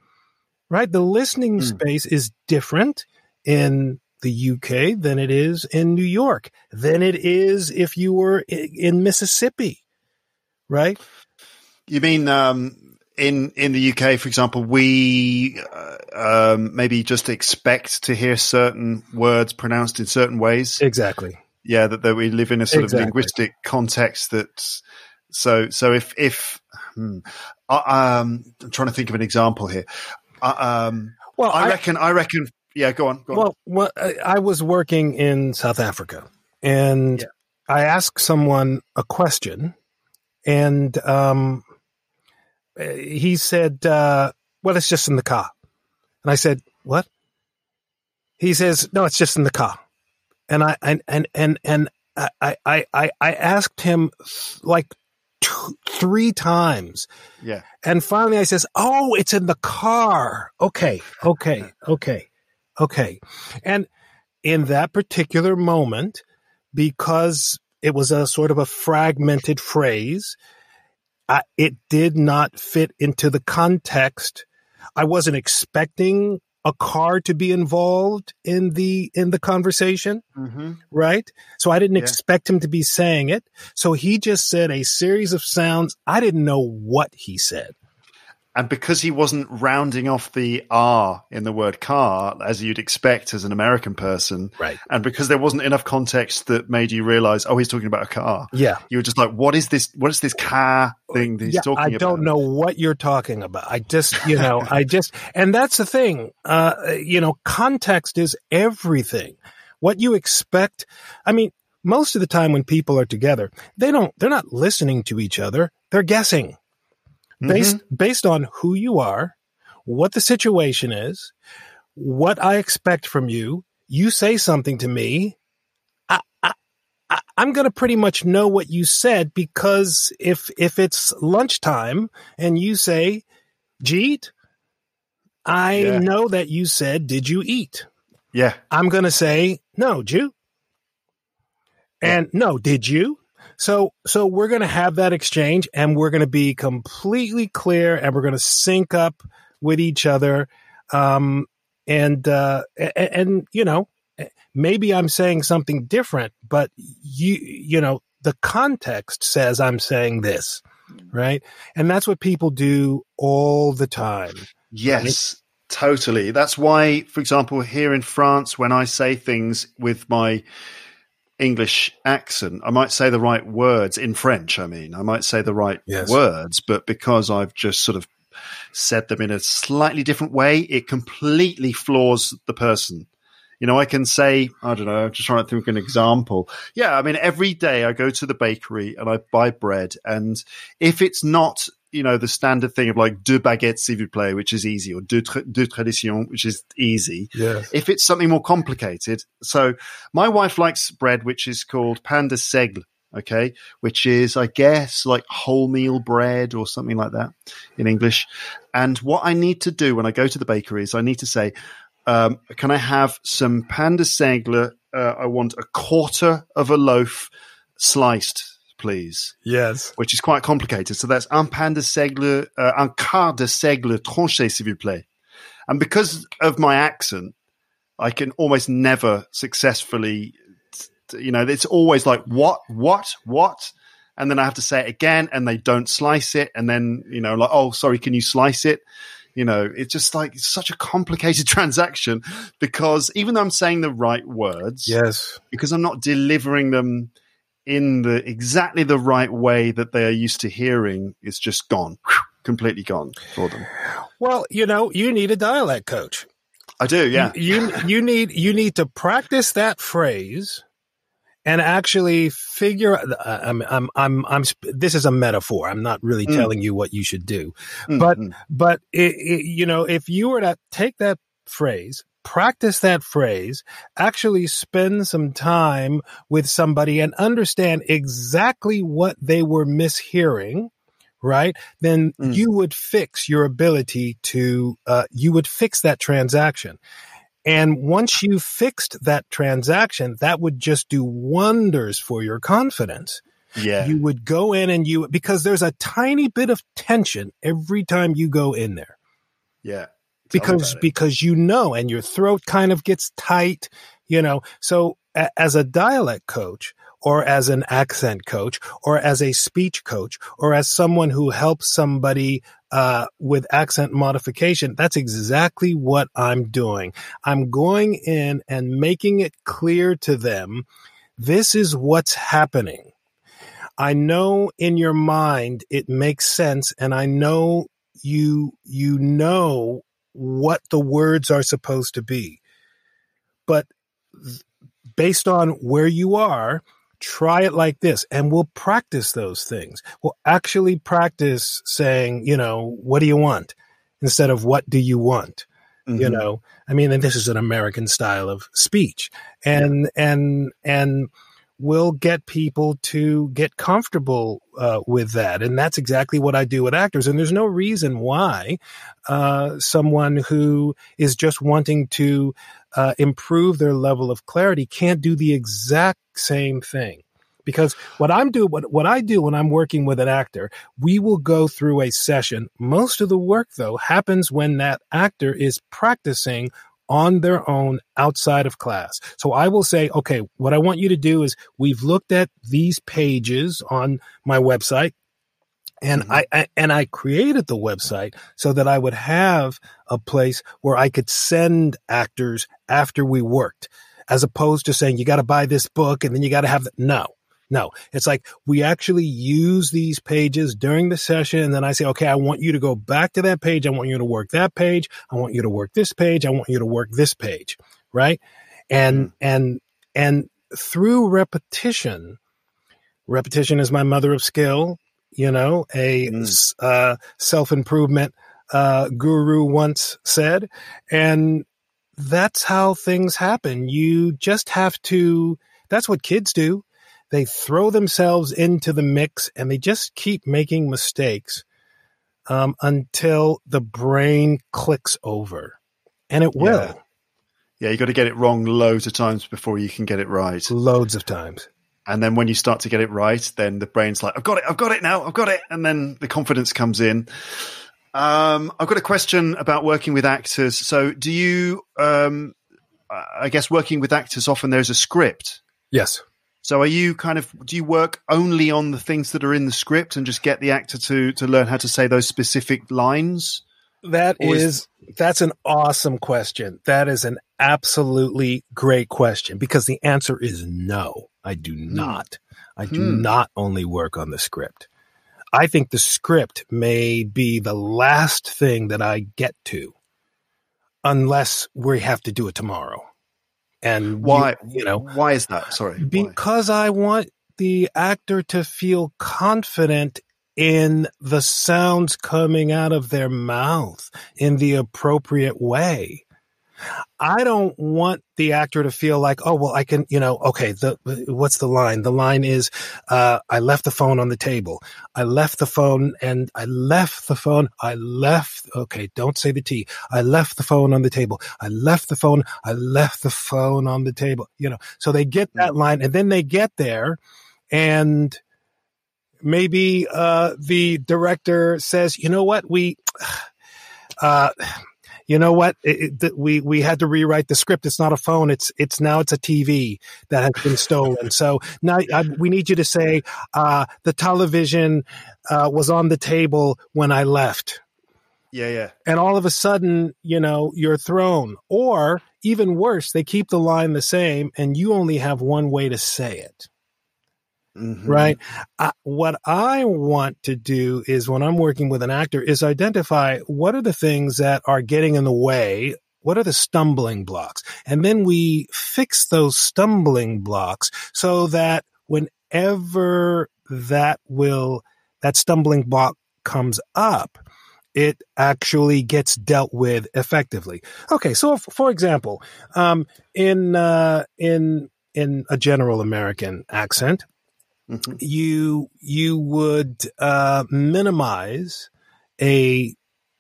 Right? The listening mm. space is different in the UK than it is in New York, than it is if you were in Mississippi, right? You mean um, in in the UK, for example, we uh, um, maybe just expect to hear certain words pronounced in certain ways. Exactly. Yeah, that, that we live in a sort exactly. of linguistic context that. So so if if hmm, I, um, I'm trying to think of an example here. Uh, um, well, I, I reckon I reckon yeah, go on. Go well, on. well, I was working in South Africa, and yeah. I asked someone a question, and um, he said, uh, "Well, it's just in the car." And I said, "What?" He says, "No, it's just in the car." And I and and and and I I I I asked him like two, three times. Yeah. And finally, I says, "Oh, it's in the car." Okay, okay, okay. Okay. And in that particular moment, because it was a sort of a fragmented phrase, I, it did not fit into the context. I wasn't expecting a car to be involved in the in the conversation mm-hmm. right so i didn't yeah. expect him to be saying it so he just said a series of sounds i didn't know what he said And because he wasn't rounding off the R in the word car as you'd expect as an American person, Right. And because there wasn't enough context that made you realize, oh, he's talking about a car. Yeah. You were just like, what is this? What is this car thing that he's yeah, talking I about? I don't know what you're talking about. I just, you know, I just, and that's the thing. Uh, you know, context is everything. What you expect. I mean, most of the time when people are together, they don't, they're not listening to each other. They're guessing Mm-hmm. based, based on who you are, what the situation is, what I expect from you. You say something to me. I, I, I- I'm going to pretty much know what you said because if if it's lunchtime and you say, "Jeet," I Yeah. know that you said, "Did you eat?" Yeah. I'm going to say, "No, Jew." And no, did you? So so we're going to have that exchange and we're going to be completely clear and we're going to sync up with each other um and uh and, and you know maybe I'm saying something different, but you, you know, the context says I'm saying this, right? And that's what people do all the time. Yes, totally. That's why, for example, here in France, when I say things with my English accent, I might say the right words in French. I mean, I might say the right Yes. words, but because I've just sort of said them in a slightly different way, it completely floors the person. You know, I can say, I don't know, I'm just trying to think of an example. Yeah, I mean, every day I go to the bakery and I buy bread. And if it's not, you know, the standard thing of like deux baguettes, s'il vous plaît, which is easy, or deux, tra- deux traditions, which is easy. If it's something more complicated. So my wife likes bread, which is called pain de seigle. Okay. Which is, I guess, like wholemeal bread or something like that in English. And what I need to do when I go to the bakery is I need to say, um, can I have some pain de seigle? Uh, I want a quarter of a loaf sliced, please Yes. which is quite complicated. So that's un pain de seigle, uh, un quart de seigle tranché, s'il vous plaît. And because of my accent, I can almost never successfully, you know, it's always like, what, what, what? And then I have to say it again and they don't slice it. And then, you know, like, oh, sorry, can you slice it? You know, it's just like it's such a complicated transaction because even though I'm saying the right words, Yes. because I'm not delivering them in the exactly the right way that they are used to hearing, is just gone, completely gone for them. Well, you know, you need a dialect coach. I do, yeah, You you need you need to practice that phrase and actually figure uh, I'm I'm I'm I'm this is a metaphor. I'm not really Mm. telling you what you should do. Mm, but mm. but it, it, you know if you were to take that phrase practice that phrase actually spend some time with somebody and understand exactly what they were mishearing right? Then Mm. you would fix your ability to uh, you would fix that transaction. And once you fixed that transaction that would just do wonders for your confidence. Yeah, you would go in and you because there's a tiny bit of tension every time you go in there. Yeah. Because because you know and your throat kind of gets tight you know. So a, as a dialect coach or as an accent coach or as a speech coach or as someone who helps somebody uh, with accent modification that's exactly what i'm doing. I'm going in and making it clear to them this is what's happening. I know in your mind it makes sense and I know you you know what the words are supposed to be. But based on where you are, try it like this and we'll practice those things. We'll actually practice saying, you know, what do you want instead of what do you want? you Mhm. know i mean and this is an american style of speech and and and we'll get people to get comfortable uh, with that. And that's exactly what i do with actors. And there's no reason why uh, someone who is just wanting to uh, improve their level of clarity can't do the exact same thing. Because what I'm do what what I do when I'm working with an actor, we will go through a session. Most of the work though happens when that actor is practicing on their own outside of class. So I will say, okay, what I want you to do is we've looked at these pages on my website And Mm-hmm. I, I and I created the website so that I would have a place where I could send actors after we worked, as opposed to saying you got to buy this book and then you got to have the, no, no. It's like we actually use these pages during the session, and then I say, okay, I want you to go back to that page. I want you to work that page. I want you to work this page. I want you to work this page, right? And and and through repetition, repetition is my mother of skill you know, a Mm. uh, self improvement uh, guru once said. And that's how things happen. You just have to, that's what kids do. They throw themselves into the mix and they just keep making mistakes um, until the brain clicks over. And it will, Yeah. Yeah, you got to get it wrong loads of times before you can get it right. loads of times. And then when you start to get it right, then the brain's like, I've got it, I've got it now, I've got it. And then the confidence comes in. Um, I've got a question about working with actors. So do you, um, I guess working with actors, often there's a script. Yes. So are you kind of, do you work only on the things that are in the script and just get the actor to, to learn how to say those specific lines? That is- is, that's an awesome question. That is an absolutely great question because the answer is no. I do not. I do Hmm. not only work on the script. I think the script may be the last thing that I get to unless we have to do it tomorrow. And Why, you, you know, why is that? Sorry. why? because I want the actor to feel confident in the sounds coming out of their mouth in the appropriate way. I don't want the actor to feel like, oh, well, I can, you know, okay, the, what's the line? The line is, uh, I left the phone on the table. I left the phone and I left the phone. I left, okay, don't say the T. I left the phone on the table. I left the phone. I left the phone on the table, you know, so they get that line and then they get there and maybe, uh, the director says, you know what? We, uh, you know what? It, it, we we had to rewrite the script. It's not a phone. It's it's now it's a TV that has been stolen. So now I, we need you to say uh, the television uh, was on the table when I left, Yeah, yeah. and all of a sudden, you know, you're thrown. Or even worse, they keep the line the same, and you only have one way to say it Mhm. right? I, what I want to do is when I'm working with an actor is identify what are the things that are getting in the way. What are the stumbling blocks? And then we fix those stumbling blocks so that whenever that will, that stumbling block comes up, it actually gets dealt with effectively. Okay. So if, for example, um, in, uh, in, in a general American accent, Mhm. you you would uh, minimize a,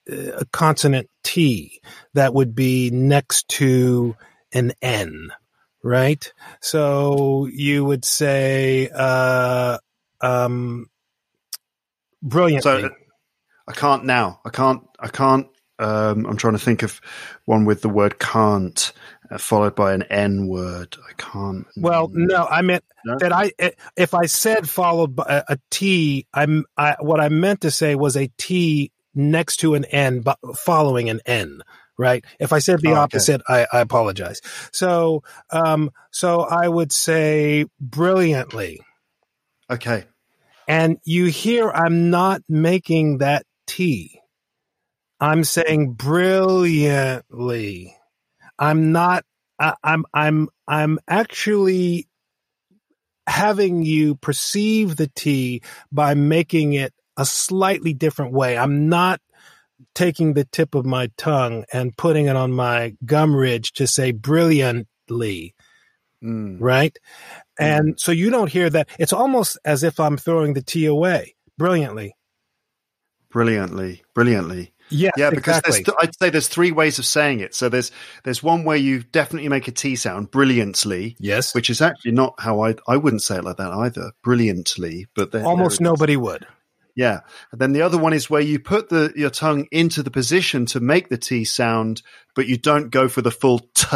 a consonant T that would be next to an N, right? So you would say uh, um, brilliantly. So I can't now. I can't. I can't. Um, I'm trying to think of one with the word "can't" uh, Uh, followed by an N word. I can't. Well, no, I meant No? that I eh, if I said followed by a, a T, I'm I, what I meant to say was a T next to an N, but following an N. Right. If I said the Oh, okay. opposite, I, I apologize. So, um, so I would say brilliantly. Okay. And you hear I'm not making that T. I'm saying brilliantly. I'm not I, I'm I'm I'm actually having you perceive the T by making it a slightly different way. I'm not taking the tip of my tongue and putting it on my gum ridge to say brilliantly Mm. right? And so you don't hear that. It's almost as if I'm throwing the T away brilliantly. Brilliantly. Brilliantly. Yes, Yeah, because exactly. there's th- I'd say there's three ways of saying it. So there's there's one where you definitely make a T sound brilliantly, yes, which is actually not how I I wouldn't say it like that either. Brilliantly, but there, almost there nobody would. Yeah. And then the other one is where you put the your tongue into the position to make the T sound, but you don't go for the full T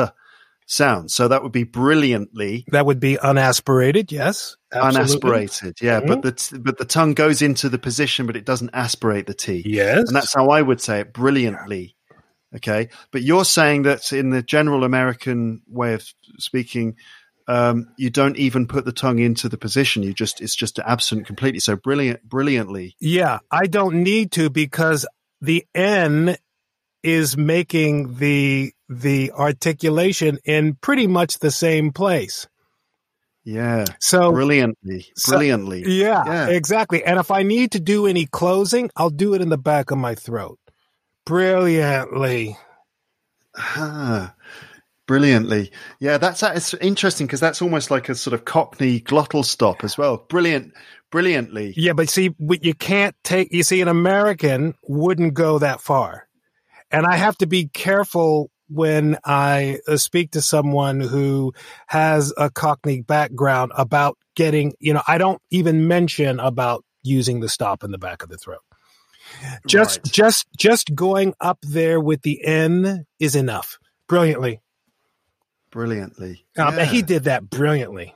sound. So that would be brilliantly. That would be unaspirated. Yes, Absolutely. unaspirated. Yeah, but the t- but the tongue goes into the position, but it doesn't aspirate the T. Yes. and that's how I would say it brilliantly. Okay, but you're saying that in the general American way of speaking, um, you don't even put the tongue into the position. You just it's just absent completely. So brilliant, brilliantly. Yeah, I don't need to because the N is making the the articulation in pretty much the same place. Yeah, So brilliantly, so- brilliantly. yeah, Yeah. exactly. And if I need to do any closing, I'll do it in the back of my throat. Brilliantly. Ah, brilliantly. Yeah, that's it's interesting because that's almost like a sort of Cockney glottal stop as well. Brilliant, brilliantly. Yeah, but see, what you can't take, you see, an American wouldn't go that far. And I have to be careful when I uh, speak to someone who has a Cockney background about getting, you know, I don't even mention about using the stop in the back of the throat. Just, Right. just, just going up there with the N is enough. Brilliantly. Brilliantly. Um, Yeah. He did that brilliantly.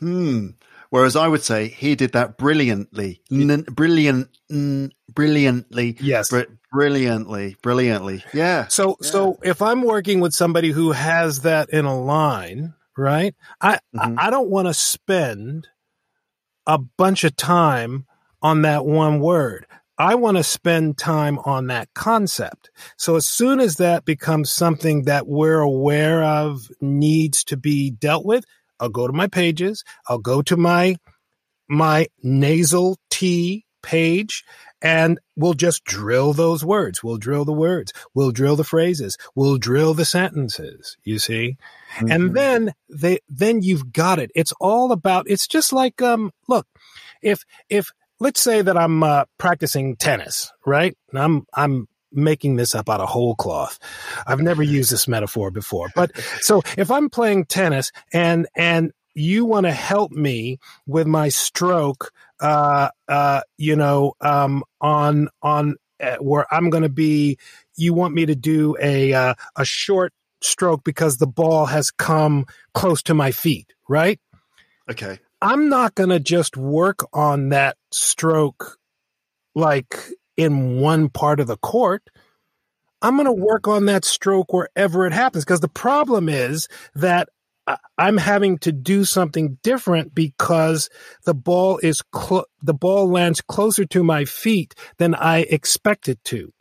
Hmm. Whereas I would say he did that brilliantly, N- brilliant, mm, brilliantly, Yes. br- brilliantly, brilliantly. Yeah. So so if I'm working with somebody who has that in a line, right? I Mhm. I, I don't want to spend a bunch of time on that one word. I want to spend time on that concept. So as soon as that becomes something that we're aware of needs to be dealt with, I'll go to my pages, I'll go to my my nasal T page and we'll just drill those words. We'll drill the words. We'll drill the phrases. We'll drill the sentences, you see? Mm-hmm. And then they then you've got it. It's all about it's just like um look, if if let's say that I'm uh, practicing tennis, right? And I'm I'm making this up out of whole cloth. I've never used this metaphor before. But so if I'm playing tennis and and you want to help me with my stroke uh uh you know um on on uh, where I'm going to be you want me to do a uh, a short stroke because the ball has come close to my feet, right? Okay. I'm not going to just work on that stroke like in one part of the court. I'm going to work on that stroke wherever it happens because the problem is that I'm having to do something different because the ball is clo- the ball lands closer to my feet than I expect it to.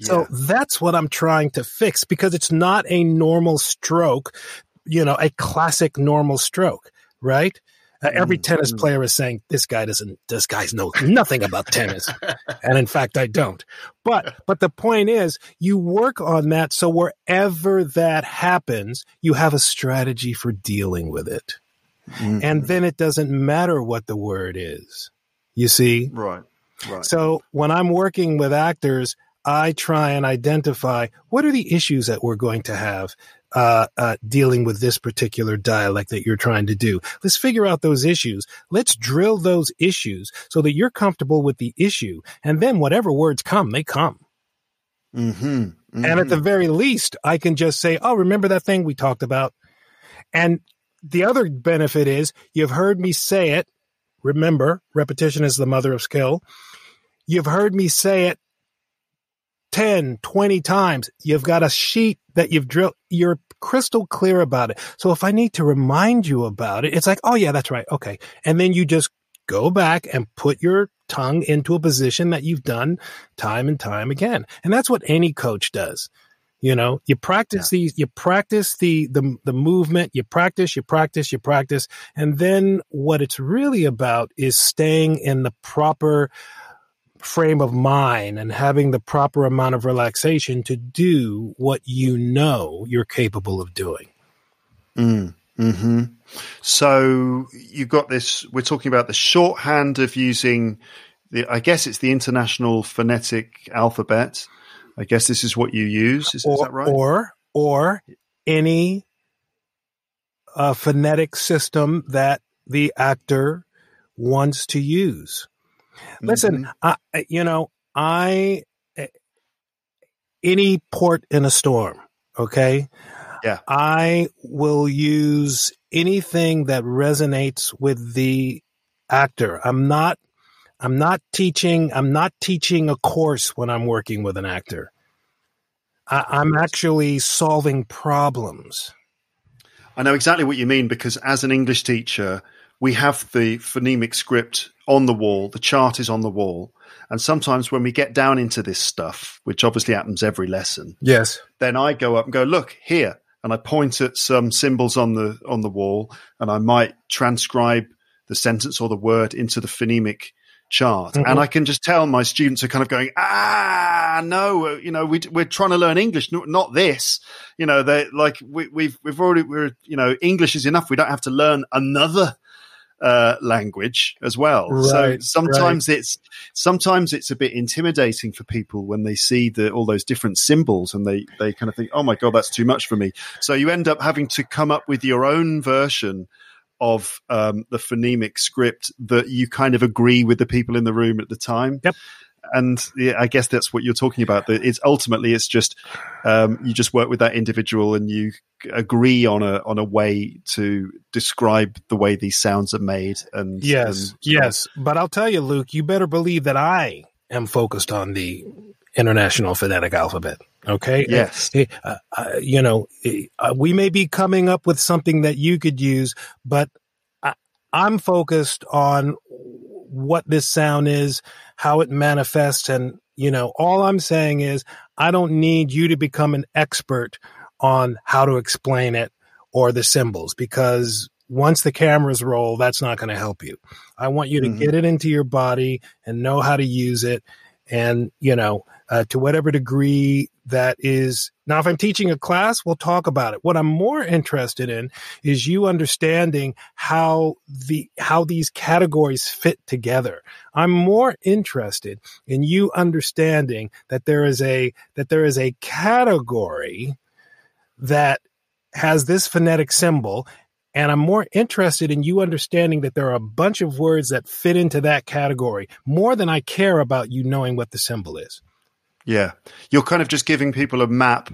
So that's what I'm trying to fix because it's not a normal stroke, you know, a classic normal stroke, right? Uh, every tennis player is saying this guy doesn't this guy knows nothing about tennis. And in fact I don't. But but the point is you work on that so wherever that happens you have a strategy for dealing with it. And then it doesn't matter what the word is. You see? Right. Right. so when I'm working with actors, I try and identify what are the issues that we're going to have uh, uh, dealing with this particular dialect that you're trying to do. Let's figure out those issues. Let's drill those issues so that you're comfortable with the issue. And then whatever words come, they come. mm-hmm. And at the very least, I can just say, oh, remember that thing we talked about? And the other benefit is you've heard me say it. Remember, repetition is the mother of skill. You've heard me say it 10, 20 times. You've got a sheet that you've drilled. You're crystal clear about it. So if I need to remind you about it, it's like, oh, yeah, that's right. Okay. And then you just go back and put your tongue into a position that you've done time and time again. And that's what any coach does. You know, you practice these, you practice the, the, the movement, you practice, you practice, you practice. And then what it's really about is staying in the proper frame of mind and having the proper amount of relaxation to do what you know you're capable of doing. hmm So you've got this. We're talking about the shorthand of using the. I guess it's the International Phonetic Alphabet. I guess this is what you use. Is, is or, that right? Or or any uh, phonetic system that the actor wants to use. Listen, Mm-hmm. I, you know, I eh, any port in a storm. Okay, Yeah. I will use anything that resonates with the actor. I'm not I'm not teaching I'm not teaching a course when I'm working with an actor. I, I'm actually solving problems. I know exactly what you mean because as an English teacher, we have the phonemic script on the wall, the chart is on the wall. And sometimes when we get down into this stuff, which obviously happens every lesson, Yes. then I go up and go, look here. And I point at some symbols on the on the wall and I might transcribe the sentence or the word into the phonemic chart. Mhm. And I can just tell my students are kind of going, ah, no, you know, we, we're trying to learn English, no- not this. You know, they like we, we've we've already we're you know English is enough. We don't have to learn another uh, language as well. so Right, sometimes it's sometimes it's a bit intimidating for people when they see the all those different symbols and they they kind of think, oh my god, that's too much for me. So you end up having to come up with your own version of um, the phonemic script that you kind of agree with the people in the room at the time. Yep. And yeah, I guess that's what you're talking about. That it's ultimately it's just um, you just work with that individual and you agree on a on a way to describe the way these sounds are made. And Yes, and- yes. But I'll tell you, Luke, you better believe that I am focused on the International Phonetic Alphabet. Okay. Yes. Eh, uh, uh, you know, eh, uh, we may be coming up with something that you could use, but I, I'm focused on what this sound is, how it manifests, and you know, all I'm saying is I don't need you to become an expert on how to explain it or the symbols because once the cameras roll, that's not going to help you. I want you to Mhm. get it into your body and know how to use it. And, you know, uh, to whatever degree that is. Now, if I'm teaching a class, we'll talk about it. What I'm more interested in is you understanding how the, how these categories fit together. I'm more interested in you understanding that there is a, that there is a category that has this phonetic symbol and I'm more interested in you understanding that there are a bunch of words that fit into that category more than I care about you knowing what the symbol is. Yeah. You're kind of just giving people a map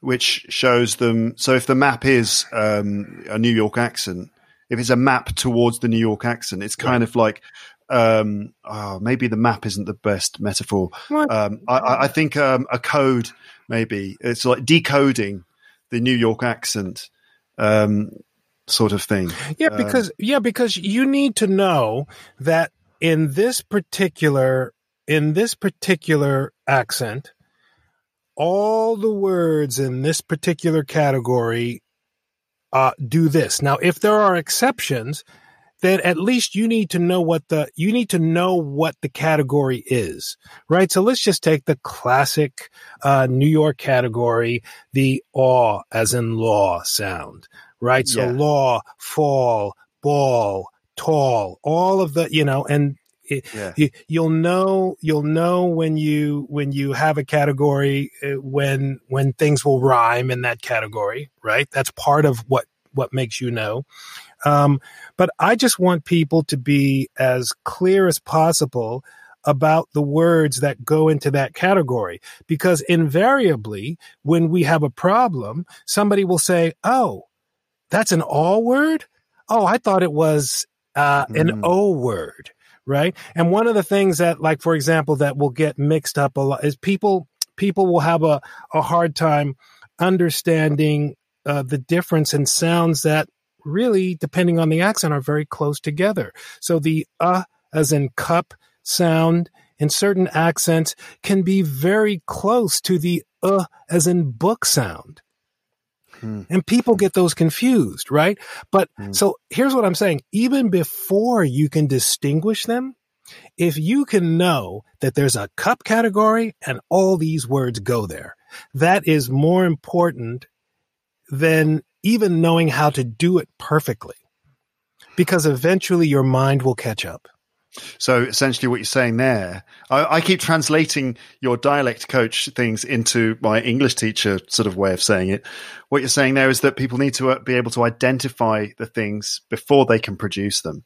which shows them. So if the map is um, a New York accent, if it's a map towards the New York accent, it's kind of like, um, oh, maybe the map isn't the best metaphor. Um, I- I, I think um, a code, maybe. It's like decoding the New York accent um, sort of thing. Yeah, because yeah, because you need to know that in this particular in this particular accent, all the words in this particular category uh, do this. Now, if there are exceptions, then at least you need to know what the you need to know what the category is, right? So let's just take the classic uh, New York category, the aw as in law sound, right? So Yeah. law, fall, ball, tall, all of the you know, and it, Yeah. you, you'll know you'll know when you when you have a category uh, when when things will rhyme in that category, right? That's part of what what makes you know. Um, but I just want people to be as clear as possible about the words that go into that category because invariably when we have a problem somebody will say oh that's an all word? Oh i thought it was uh, an Mm. o word right? And one of the things that like for example that will get mixed up a lot is people people will have a, a hard time understanding uh, the difference in sounds that really depending on the accent are very close together. So the uh as in cup sound in certain accents can be very close to the uh as in book sound Hmm. and people get those confused right but Hmm. so here's what i'm saying even before you can distinguish them if you can know that there's a cup category and all these words go there that is more important than even knowing how to do it perfectly because eventually your mind will catch up So essentially, what you're saying there, I, I keep translating your dialect coach things into my English teacher sort of way of saying it. What you're saying there is that people need to uh, be able to identify the things before they can produce them.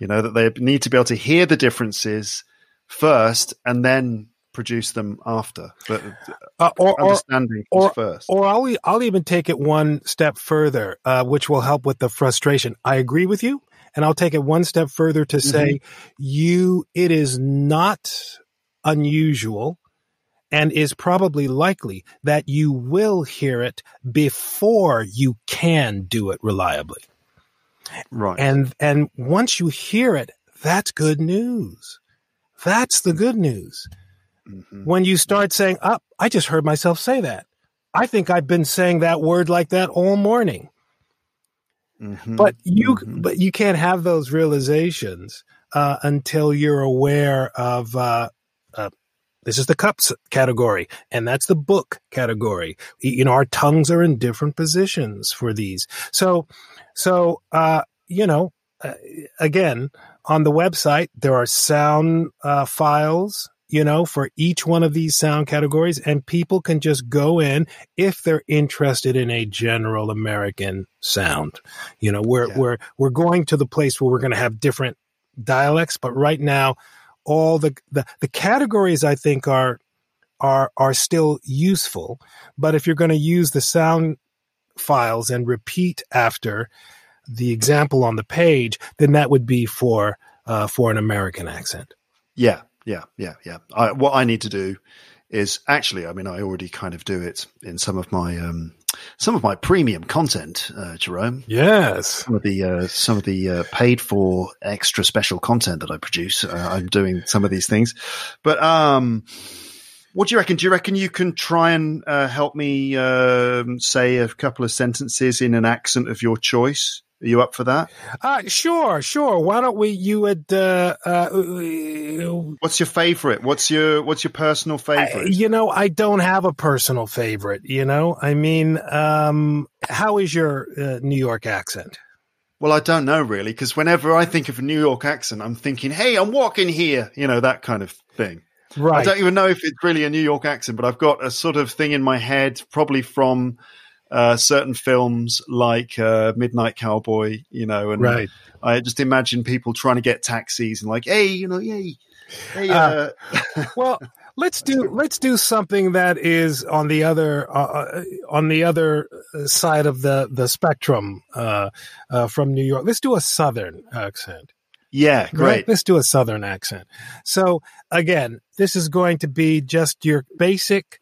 You know that they need to be able to hear the differences first, and then produce them after, but Uh, or, understanding or, first. or I'll, I'll even take it one step further, uh, which will help with the frustration. I agree with you. And I'll take it one step further to say you, it is not unusual and is probably likely that you will hear it before you can do it reliably. right. And, and once you hear it, that's good news. That's the good news. Mhm. When you start saying, up, I just heard myself say that. I think I've been saying that word like that all morning. Mhm. But you, Mhm. but you can't have those realizations uh, until you're aware of. Uh, uh, this is the cups category, and that's the book category. You know, our tongues are in different positions for these. So, so uh, you know, uh, again, on the website there are sound uh, files. You know, for each one of these sound categories, and people can just go in if they're interested in a general American sound. You know, we're Yeah. we're we're going to the place where we're going to have different dialects, but right now, all the, the the categories I think are are are still useful. But if you're going to use the sound files and repeat after the example on the page, then that would be for uh, for an American accent. Yeah, yeah, yeah, yeah. I, what I need to do is actually, I mean, I already kind of do it in some of my um, some of my premium content, uh, Jerome. Yes. Some of the uh, some of the uh, paid for extra special content that I produce. Uh, I'm doing some of these things, but um, what do you reckon? Do you reckon you can try and uh, help me um, say a couple of sentences in an accent of your choice? Are you up for that? Uh, sure, sure. Why don't we? You would. Uh, uh, What's your favorite? What's your what's your personal I- favorite? you know, I don't have a personal favorite. You know, I mean, um, how is your uh, New York accent? Well, I don't know really, because whenever I think of a New York accent, I'm thinking, "Hey, I'm walking here," you know, that kind of thing. Right. I don't even know if it's really a New York accent, but I've got a sort of thing in my head, probably from uh, certain films like uh, Midnight Cowboy, you know, and Right. I just imagine people trying to get taxis and like, "Hey, you know, hey, hey." Uh, Uh, well, let's do let's do something that is on the other uh, on the other side of the the spectrum uh, uh, from New York. Let's do a Southern accent. yeah, Right? great. Let's do a Southern accent. So again, this is going to be just your basic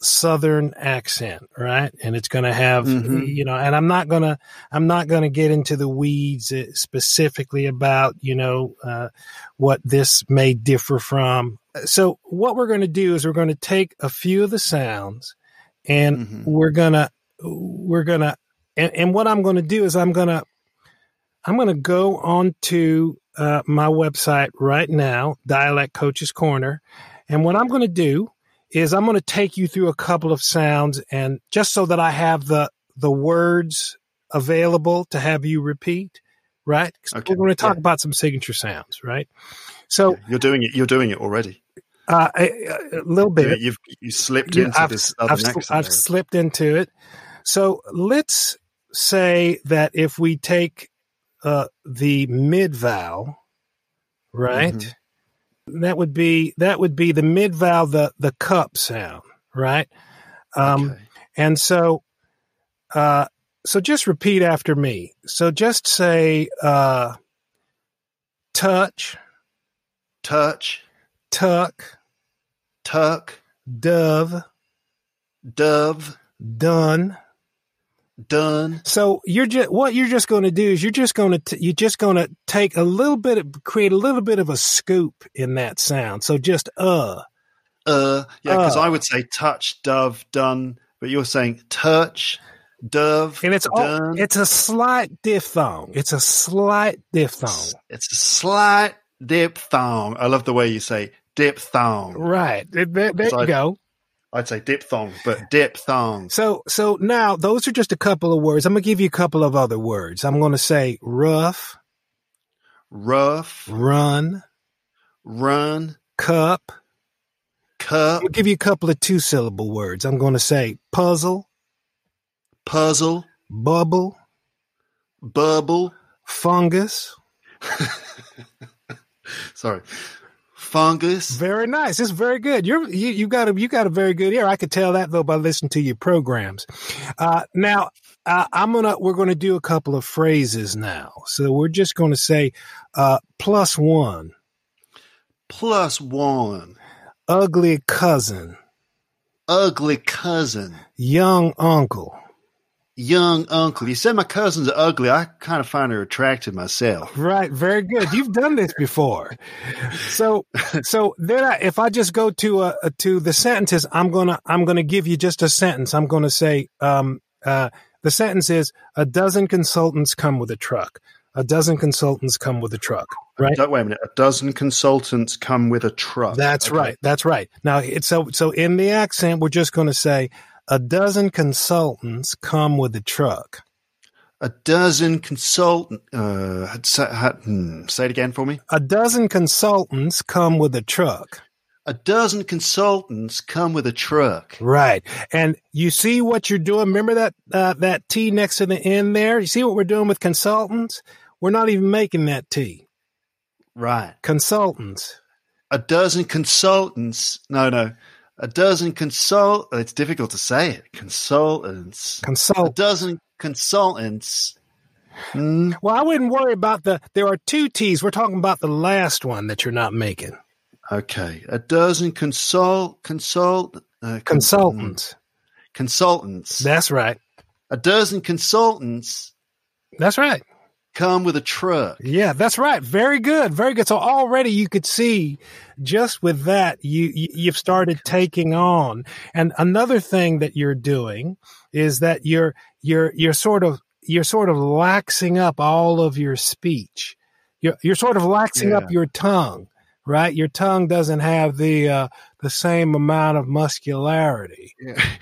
Southern accent, right? And it's going to have, Mhm. you know, and I'm not going to, I'm not going to get into the weeds uh, specifically about, you know, uh, what this may differ from. So what we're going to do is we're going to take a few of the sounds and Mhm. we're going to, we're going to, and, and what I'm going to do is I'm going to, I'm going to go on to uh, my website right now, Dialect Coaches Corner. And what I'm going to do is I'm going to take you through a couple of sounds and just so that I have the, the words available to have you repeat, right? Okay, We're going to talk yeah. about some signature sounds, right? So You're doing it. You're doing it already. uh, a, a little bit. You've you slipped Yeah, into I've, this other I've, sl- I've slipped into it. So let's say that if we take uh, the mid vowel, right? Mm-hmm. That would be that would be the mid vowel, the the cup sound, right? Um, Okay. And so, uh, so just repeat after me. So just say uh, touch, Touch, tuck, tuck, dove, dove, done. Done. So you're just what you're just going to do is you're just going to you're just going to take a little bit of create a little bit of a scoop in that sound. So just uh Uh, yeah, because Uh. I would say touch, dove, done, but you're saying touch, dove, and it's all, done. it's a slight diphthong. It's a slight diphthong. It's a slight diphthong. I love the way you say diphthong. Right. There, there there you I- go. I'd say diphthong, but diphthong. So so now those are just a couple of words. I'm going to give you a couple of other words. I'm going to say rough, Rough, run, run, cup. cup, to give you a couple of two syllable words. I'm going to say puzzle, puzzle, bubble, bubble. fungus, Sorry. Fungus. Very nice. It's very good. You're you, you got a you got a very good ear. I could tell that though by listening to your programs. Uh, now uh, I'm gonna we're gonna do a couple of phrases now. So we're just gonna say uh, plus one, Plus one. ugly cousin, Ugly cousin. young uncle. Young uncle. You said my cousins are ugly. I kind of find her attractive myself. Right, very good. You've done this before. So, so then, I, if I just go to uh, to the sentences, I'm gonna I'm gonna give you just a sentence. I'm gonna say, um, uh, the sentence is: a dozen consultants come with a truck. A dozen consultants come with a truck. Right. Wait a minute. A dozen consultants come with a truck. That's Okay. right. That's right. Now, it's so so in the accent, we're just going to say a dozen consultants come with a truck. A dozen consultant. Uh, had had- hmm, say it again for me. A dozen consultants come with a truck. A dozen consultants come with a truck. Right. And you see what you're doing. Remember that uh, that T next to the N there? You see what we're doing with consultants? We're not even making that T. Right. Consultants. A dozen consultants. No, no. A dozen consult. It's difficult to say it. Consultants. Consult. A dozen consultants. Hmm. Well, I wouldn't worry about the. There are two T's. We're talking about the last one that you're not making. Okay. A dozen consult consult uh, Consultants. consultants. That's right. a dozen consultants That's right. Come with a truck. Yeah, that's right. Very good. Very good. So already you could see just with that, you, you you've started taking on. And another thing that you're doing is that you're you're you're sort of you're sort of laxing up all of your speech. You're you're sort of laxing Yeah. up your tongue, right? Your tongue doesn't have the uh, the same amount of muscularity,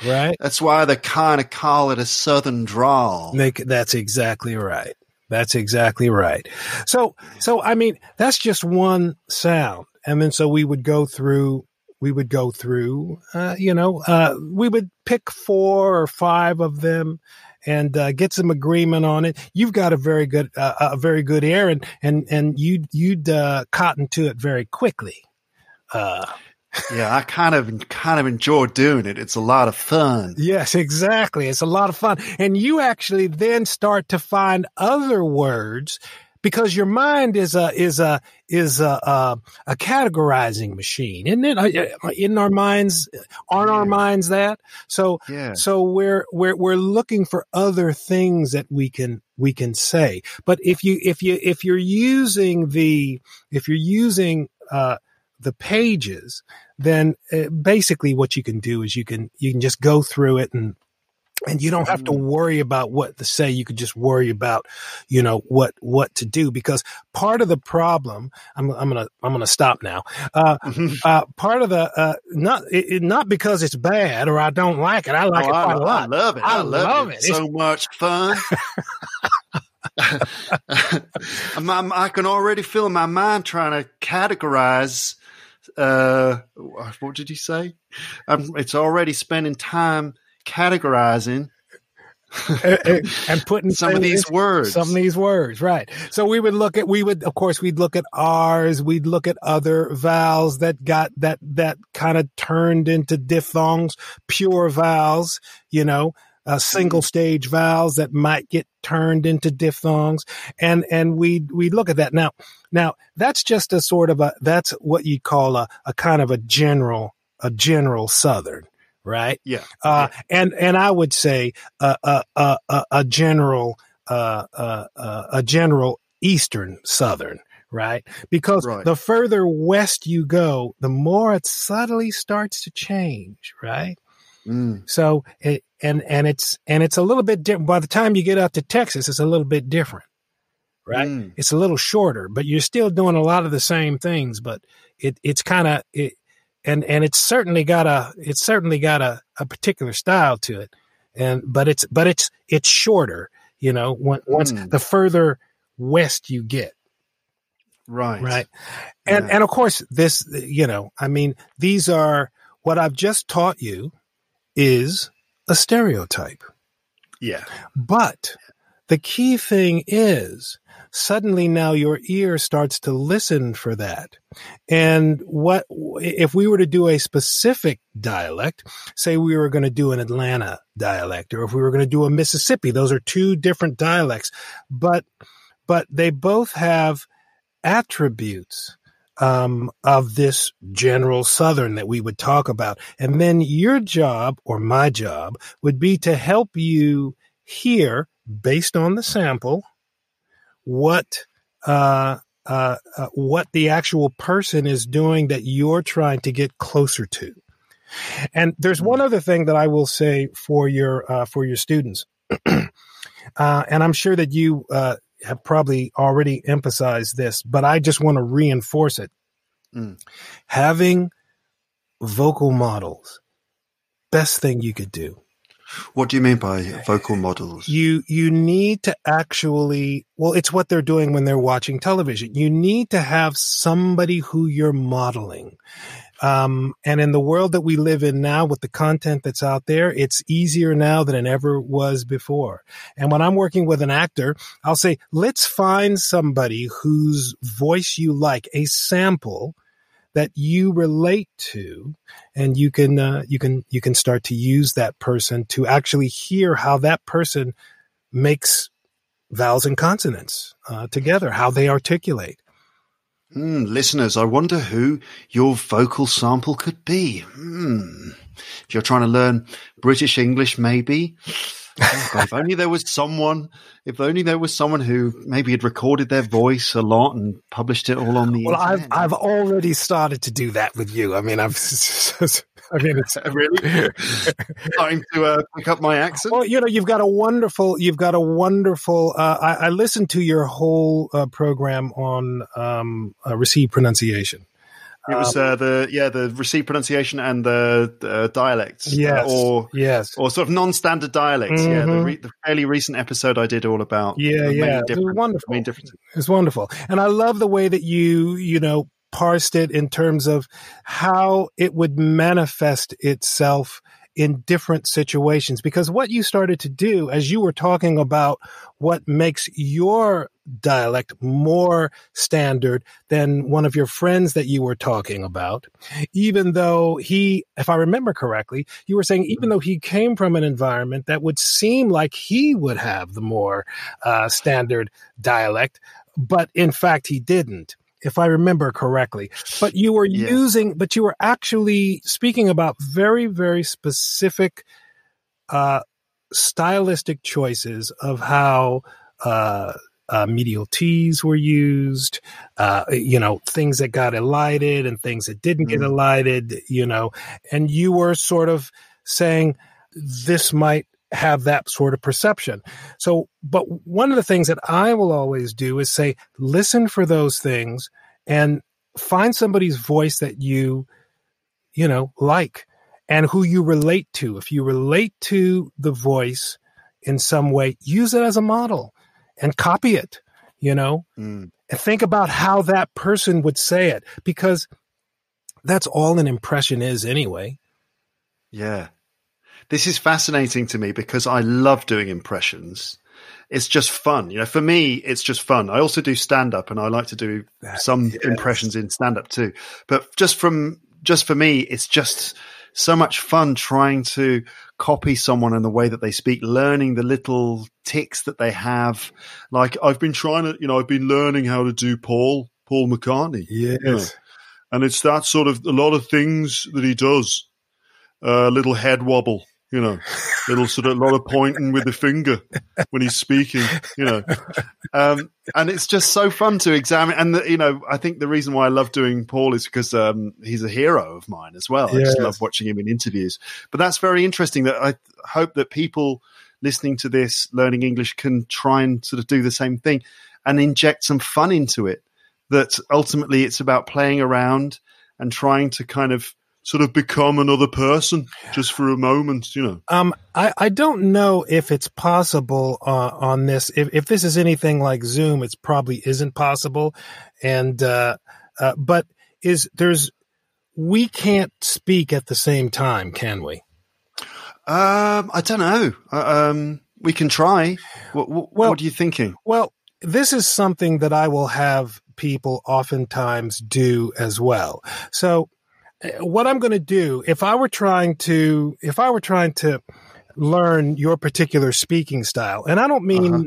right? That's why they kind of call it a southern drawl. They, that's exactly right. That's exactly right. So, so I mean, that's just one sound, and then so we would go through. We would go through. Uh, you know, uh, we would pick four or five of them and uh, get some agreement on it. You've got a very good, uh, a very good ear, and and and you you'd uh, cotton to it very quickly. Uh, yeah, I kind of kind of enjoy doing it. It's a lot of fun. Yes, exactly. It's a lot of fun. And you actually then start to find other words because your mind is a is a is a a, a categorizing machine, isn't it? Uh, In our minds, aren't our minds that? So Yeah. so we're we're we're looking for other things that we can we can say. But if you if you if you're using the if you're using uh, the pages, then uh, basically what you can do is you can you can just go through it and and you don't have to worry about what to say you could just worry about you know what what to do because part of the problem i'm, I'm gonna i'm gonna stop now uh, uh part of the uh not it, it- not because it's bad or i don't like it i like Oh, it quite I, a lot I love it. I, I love, love it. it. It's so much fun. I'm, I'm- I can already feel my mind trying to categorize. Uh, what did you say? I'm, it's already spending time categorizing and putting some of these words. Some of these words, right. So we would look at, we would, of course, we'd look at R's, we'd look at other vowels that got, that, that kind of turned into diphthongs, pure vowels, you know, uh, single stage vowels that might get turned into diphthongs. And, and we, we look at that. Now, now that's just a sort of a, that's what you call a, a kind of a general, a general Southern, right? yeah. uh, and and I would say uh, uh, uh, a general uh, uh, uh, a general Eastern Southern, right? Because Right. the further west you go, the more it subtly starts to change, right? Mm. So it, and and it's and it's a little bit different. By the time you get out to Texas, it's a little bit different, right? Mm. It's a little shorter, but you're still doing a lot of the same things. But it it's kind of it, and and it's certainly got a it's certainly got a, a particular style to it, and but it's but it's it's shorter. You know, when, once Mm. the further west you get, Right. right? And Yeah. and of course, this you know, I mean, these are what I've just taught you is a stereotype. Yeah. But the key thing is suddenly now your ear starts to listen for that. And what, if we were to do a specific dialect, say we were going to do an Atlanta dialect, or if we were going to do a Mississippi, those are two different dialects, but, but they both have attributes um, of this general Southern that we would talk about. And then your job or my job would be to help you hear, based on the sample, what uh, uh, uh, what the actual person is doing that you're trying to get closer to. And there's one other thing that I will say for your uh, for your students, uh, and I'm sure that you uh, have probably already emphasized this, but I just want to reinforce it. Mm. Having vocal models, best thing you could do. What do you mean by vocal models? You you need to actually well, it's what they're doing when they're watching television. You need to have somebody who you're modeling. Um, and in the world that we live in now with the content that's out there, it's easier now than it ever was before. And when I'm working with an actor, I'll say, let's find somebody whose voice you like, a sample that you relate to and you can uh, you can you can start to use that person to actually hear how that person makes vowels and consonants uh, together how they articulate Mm, listeners, I wonder who your vocal sample could be. Hmm. If you're trying to learn British English, maybe. Oh God, if only there was someone, if only there was someone who maybe had recorded their voice a lot and published it all on the well, internet. I've, I've already started to do that with you. I mean, I've, I mean, it's really starting to uh, pick up my accent. Well, you know, you've got a wonderful, you've got a wonderful. Uh, I, I, listened to your whole uh, program on um, uh, received pronunciation. It was um, uh, the yeah the received pronunciation and the uh, dialects, yes, or yes, or sort of non-standard dialects. Mm-hmm. Yeah, the, re- the, fairly recent episode I did all about. Yeah, yeah, it was wonderful. Main differences. It's wonderful, and I love the way that you you know parsed it in terms of how it would manifest itself in different situations. Because what you started to do as you were talking about what makes your dialect more standard than one of your friends that you were talking about, even though he, if I remember correctly, you were saying even though he came from an environment that would seem like he would have the more uh, standard dialect, but in fact he didn't if I remember correctly. But you were yeah. using, but you were actually speaking about very, very specific uh, stylistic choices of how uh, uh, medial T's were used, uh, you know, things that got elided and things that didn't mm. get elided, you know, and you were sort of saying this might have that sort of perception. So, but one of the things that I will always do is say, listen for those things and find somebody's voice that you, you know, like and who you relate to. If you relate to the voice in some way, use it as a model and copy it, you know, mm. and think about how that person would say it because that's all an impression is anyway. Yeah. This is fascinating to me because I love doing impressions. It's just fun. You know, for me, it's just fun. I also do stand up and I like to do some yes. impressions in stand up too. But just from, just for me, it's just so much fun trying to copy someone in the way that they speak, learning the little tics that they have. Like I've been trying to, you know, I've been learning how to do Paul, Paul McCartney. Yes. You know? And it's that sort of a lot of things that he does. A uh, little head wobble you know, little sort of a lot of pointing with the finger when he's speaking, you know. Um, and it's just so fun to examine. And, the, you know, I think the reason why I love doing Paul is because um, he's a hero of mine as well. Yes. I just love watching him in interviews. But that's very interesting that I hope that people listening to this, learning English, can try and sort of do the same thing and inject some fun into it. That ultimately it's about playing around and trying to kind of sort of become another person just for a moment, you know? Um, I, I don't know if it's possible uh, on this. If, if this is anything like Zoom, it's probably isn't possible. And, uh, uh, but is there's, we can't speak at the same time, can we? Um, I don't know. Uh, um, we can try. What, what, well, what are you thinking? Well, this is something that I will have people oftentimes do as well. So what I'm going to do if I were trying to if I were trying to learn your particular speaking style, and I don't mean Uh-huh.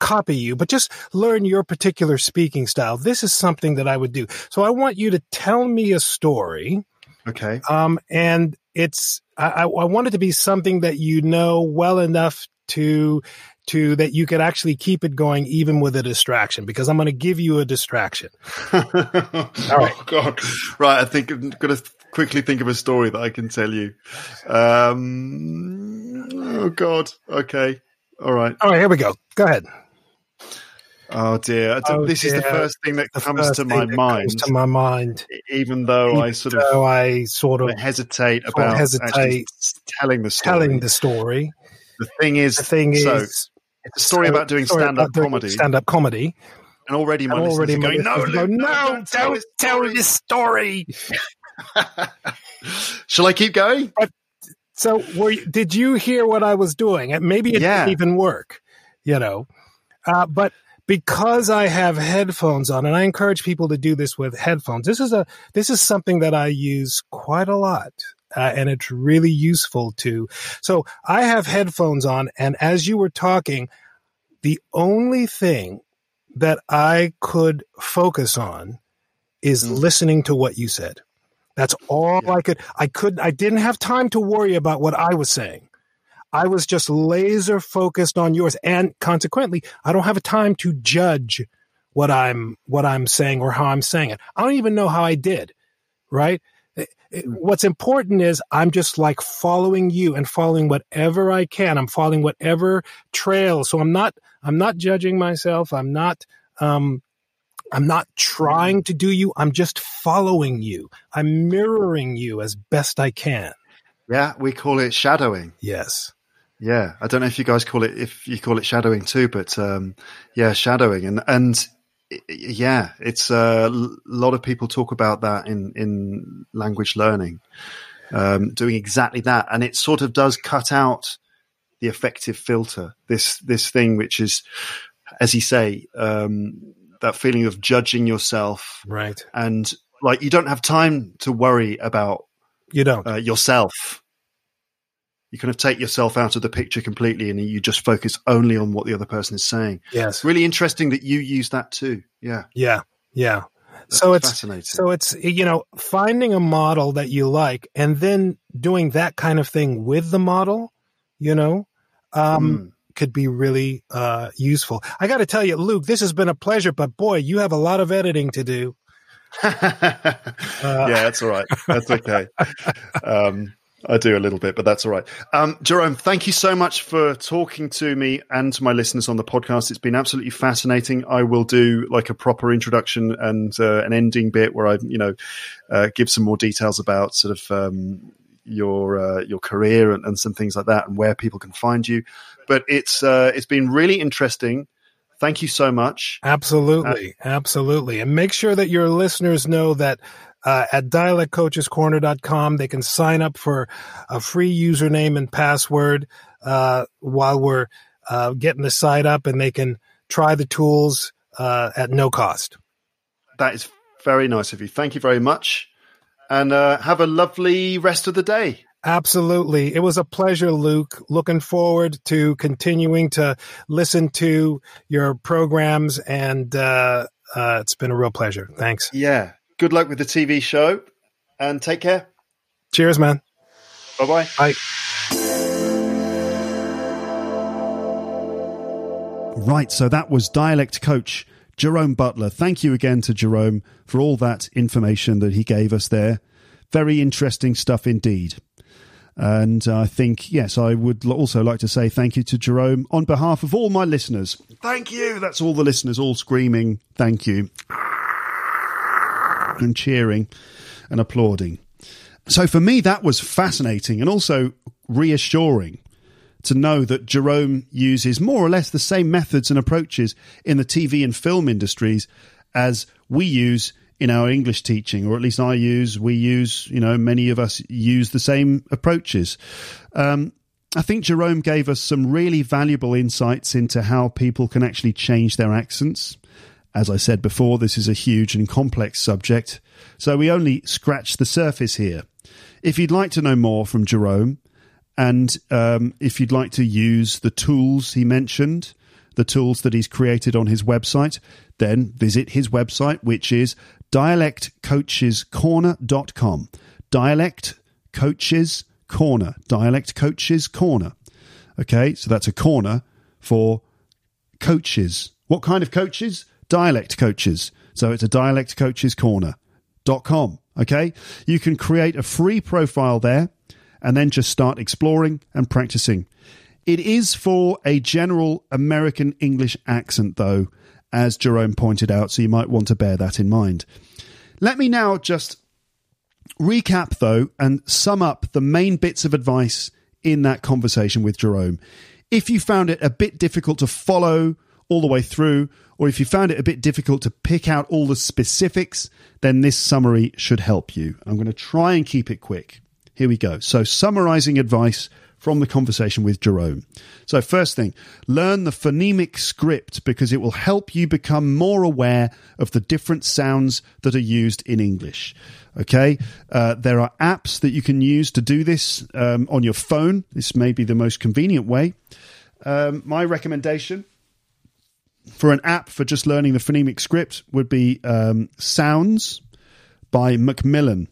copy you, but just learn your particular speaking style. This is something that I would do. So I want you to tell me a story. Okay. Um, and it's, I, I I want it to be something that you know well enough to, to that you could actually keep it going even with a distraction because I'm going to give you a distraction. All right. Oh God. Right. I think I'm going to quickly think of a story that I can tell you. Um, oh God. Okay. All right. All right, here we go. Go ahead. Oh dear. Oh, this is the first thing that The comes to my mind, to my mind. even though I sort of I sort of hesitate sort of about hesitate telling the story. telling the story. the thing is, The thing is, so it's a story about doing stand-up comedy, Stand up comedy. and already my And already going, no, Luke, no, don't tell don't this tell story." this story. Shall I keep going? So, were you, did you hear what I was doing? And Maybe it Yeah. didn't even work, you know. Uh, but because I have headphones on, and I encourage people to do this with headphones. This is a this is something that I use quite a lot, uh, and it's really useful too. So I have headphones on, and as you were talking, the only thing that I could focus on is Mm. listening to what you said. That's all I could. I could. I didn't have time to worry about what I was saying. I was just laser focused on yours, and consequently, I don't have a time to judge what I'm what I'm saying or how I'm saying it. I don't even know how I did. Right. It- it- What's important is I'm just like following you and following whatever I can. I'm following whatever trail. So I'm not. I'm not judging myself. I'm not. Um, I'm not trying to do you. I'm just following you. I'm mirroring you as best I can. Yeah, we call it shadowing. Yes. Yeah, I don't know if you guys call it if you call it shadowing too, but um, yeah, shadowing and and yeah, it's uh, a lot of people talk about that in in language learning, um, doing exactly that, and it sort of does cut out the affective filter. This this thing which is, as you say, um, that feeling of judging yourself Right. and like you don't have time to worry about You don't. uh, yourself. You kind of take yourself out of the picture completely, and you just focus only on what the other person is saying. yes. Really interesting that you use that too. Yeah, Yeah. Yeah. that's So it's fascinating. so it's you know finding a model that you like and then doing that kind of thing with the model, you know, um, Mm. could be really uh, useful. I got to tell you, Luke, this has been a pleasure, but boy, you have a lot of editing to do. yeah, that's all right. That's okay. Um, I do a little bit, but that's all right. Um, Jerome, thank you so much for talking to me and to my listeners on the podcast. It's been absolutely fascinating. I will do like a proper introduction and uh, an ending bit where I, you know, uh, give some more details about sort of um, your uh, your career and, and some things like that, and where people can find you. But it's uh, it's been really interesting. Thank you so much. Absolutely, absolutely. And make sure that your listeners know that uh, at dialectcoachescorner.com, they can sign up for a free username and password uh, while we're uh, getting the site up, and they can try the tools uh, at no cost. That is very nice of you. Thank you very much. And uh, have a lovely rest of the day. Absolutely. It was a pleasure, Luke. Looking forward to continuing to listen to your programs, and uh, uh, it's been a real pleasure. Thanks. Yeah. Good luck with the TV show and take care. Cheers, man. Bye bye. Bye. Right, so that was dialect coach Jerome Butler. Thank you again to Jerome for all that information that he gave us there. Very interesting stuff indeed. And I think, yes, I would also like to say thank you to Jerome on behalf of all my listeners. Thank you. That's all the listeners all screaming, thank you, and cheering and applauding. So for me, that was fascinating and also reassuring to know that Jerome uses more or less the same methods and approaches in the TV and film industries as we use in our English teaching, or at least I use, we use, you know, many of us use the same approaches. Um, I think Jerome gave us some really valuable insights into how people can actually change their accents. As I said before, this is a huge and complex subject, so we only scratch the surface here. If you'd like to know more from Jerome, and um, if you'd like to use the tools he mentioned, the tools that he's created on his website, then visit his website, which is dialectcoachescorner.com. Dialect Coaches Corner. Dialect Coaches Corner. Okay, so that's a corner for coaches. What kind of coaches? Dialect coaches. So it's a dialect coaches corner.com. Okay, you can create a free profile there and then just start exploring and practicing. It is for a general American English accent, though, as Jerome pointed out, so you might want to bear that in mind. Let me now just recap, though, and sum up the main bits of advice in that conversation with Jerome. If you found it a bit difficult to follow all the way through, or if you found it a bit difficult to pick out all the specifics, then this summary should help you. I'm going to try and keep it quick. Here we go. So, summarizing advice from the conversation with Jerome. So, first thing, learn the phonemic script because it will help you become more aware of the different sounds that are used in English. Okay, uh, there are apps that you can use to do this um, on your phone. This may be the most convenient way. Um, my recommendation for an app for just learning the phonemic script would be um, Sounds by Macmillan.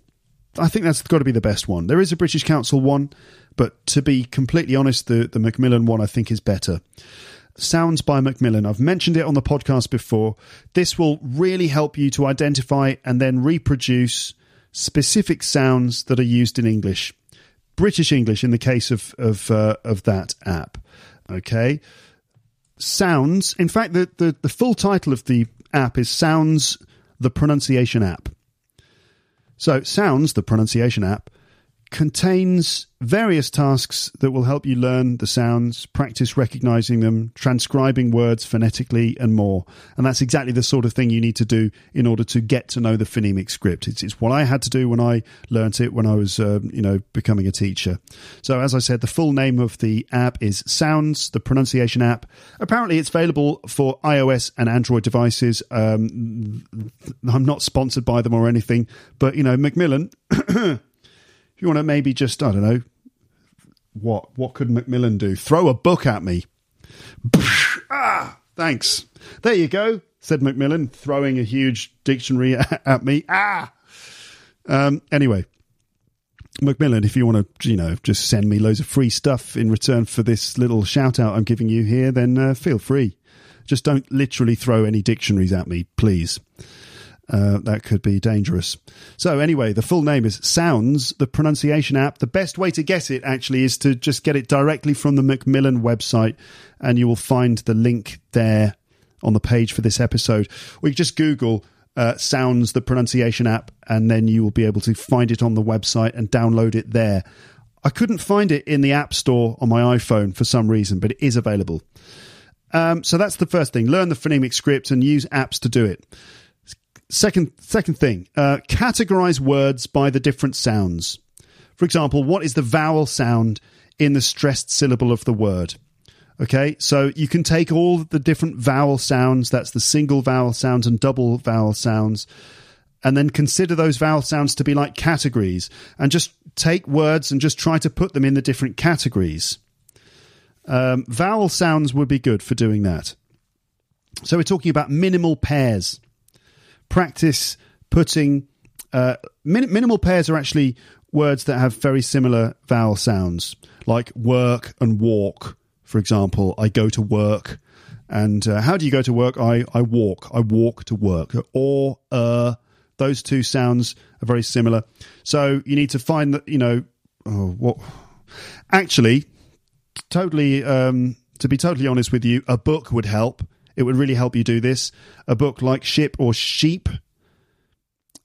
I think that's got to be the best one. There is a British Council one, but to be completely honest, the, the Macmillan one I think is better. Sounds by Macmillan. I've mentioned it on the podcast before. This will really help you to identify and then reproduce specific sounds that are used in English. British English in the case of of uh, of that app. Okay. Sounds. In fact, the, the, the full title of the app is Sounds the Pronunciation App. So, Sounds, the pronunciation app, contains various tasks that will help you learn the sounds, practice recognizing them, transcribing words phonetically, and more. And that's exactly the sort of thing you need to do in order to get to know the phonemic script. It's, it's what I had to do when I learnt it when I was, uh, you know, becoming a teacher. So, as I said, the full name of the app is Sounds, the pronunciation app. Apparently, it's available for iOS and Android devices. Um, I'm not sponsored by them or anything, but, you know, Macmillan. If you want to maybe just, I don't know, what what could Macmillan do? Throw a book at me. ah, thanks. There you go, said Macmillan, throwing a huge dictionary at me. Ah. Um, anyway, Macmillan, if you want to, you know, just send me loads of free stuff in return for this little shout out I'm giving you here, then uh, feel free. Just don't literally throw any dictionaries at me, please. Uh, that could be dangerous. So, anyway, the full name is Sounds, the pronunciation app. The best way to get it actually is to just get it directly from the Macmillan website, and you will find the link there on the page for this episode. Or you just Google uh, Sounds, the pronunciation app, and then you will be able to find it on the website and download it there. I couldn't find it in the App Store on my iPhone for some reason, but it is available. Um, so that's the first thing. Learn the phonemic script and use apps to do it. Second, second thing, uh, categorize words by the different sounds. For example, what is the vowel sound in the stressed syllable of the word? Okay, so you can take all the different vowel sounds, that's the single vowel sounds and double vowel sounds, and then consider those vowel sounds to be like categories and just take words and just try to put them in the different categories. Um, vowel sounds would be good for doing that. So we're talking about minimal pairs practice putting uh, min- minimal pairs are actually words that have very similar vowel sounds, like work and walk. For example, I go to work. And uh, how do you go to work? I, I walk. I walk to work. Or, uh, those two sounds are very similar. So you need to find that, you know, oh, what. Actually, totally, um, to be totally honest with you, a book would help it would really help you do this. A book like Ship or Sheep.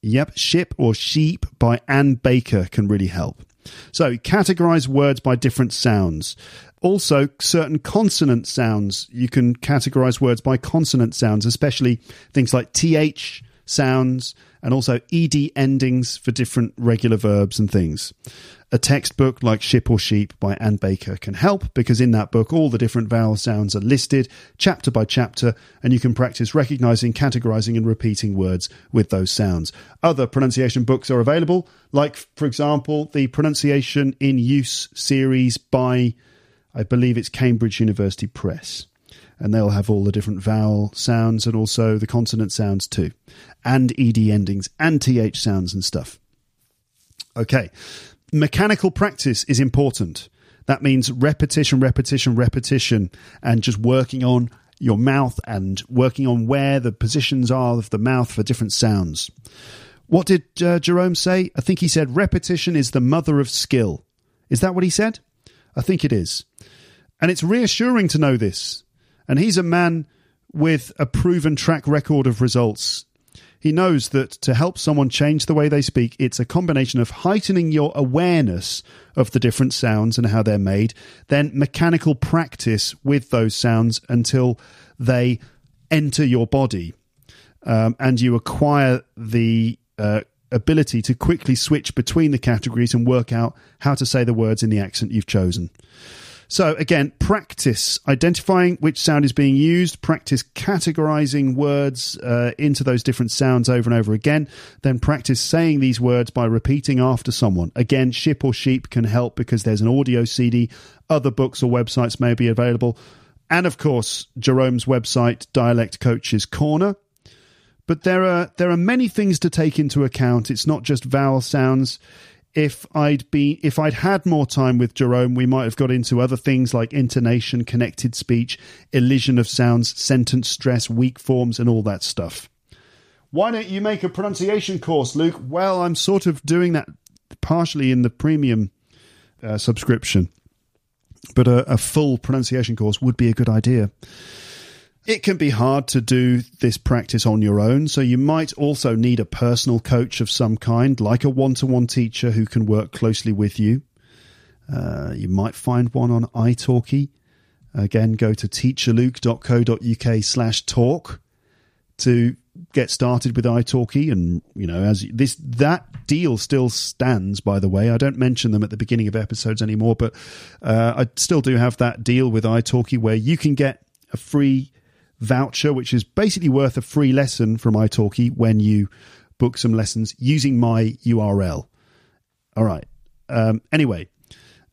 Yep, Ship or Sheep by Ann Baker can really help. So, categorize words by different sounds. Also, certain consonant sounds. You can categorize words by consonant sounds, especially things like TH sounds and also ED endings for different regular verbs and things. A textbook like Ship or Sheep by Ann Baker can help because in that book all the different vowel sounds are listed chapter by chapter and you can practice recognizing, categorizing and repeating words with those sounds. Other pronunciation books are available, like for example the Pronunciation in Use series by I believe it's Cambridge University Press. And they'll have all the different vowel sounds and also the consonant sounds too, and ed endings and th sounds and stuff. Okay mechanical practice is important. That means repetition, repetition, repetition, and just working on your mouth and working on where the positions are of the mouth for different sounds. What did uh, Jerome say? I think he said repetition is the mother of skill. Is that what he said? I think it is. And it's reassuring to know this. And he's a man with a proven track record of results he knows that to help someone change the way they speak, it's a combination of heightening your awareness of the different sounds and how they're made, then mechanical practice with those sounds until they enter your body. Um, and you acquire the uh, ability to quickly switch between the categories and work out how to say the words in the accent you've chosen. So again, practice identifying which sound is being used, practice categorizing words uh, into those different sounds over and over again, then practice saying these words by repeating after someone. Again, Ship or Sheep can help because there's an audio CD. Other books or websites may be available. And of course, Jerome's website, Dialect Coaches Corner. But there are there are many things to take into account. It's not just vowel sounds if I'd be if I'd had more time with Jerome, we might have got into other things like intonation, connected speech, elision of sounds, sentence stress, weak forms, and all that stuff. Why don't you make a pronunciation course, Luke? Well, I'm sort of doing that partially in the premium uh, subscription, but a, a full pronunciation course would be a good idea. It can be hard to do this practice on your own, so you might also need a personal coach of some kind, like a one to one teacher who can work closely with you. Uh, you might find one on italki. Again, go to teacherluke.co.uk slash talk to get started with italki and you know as this that deal still stands by the way i don't mention them at the beginning of episodes anymore but uh, i still do have that deal with italki where you can get a free voucher, which is basically worth a free lesson from italki when you book some lessons using my URL. All right. Um, anyway,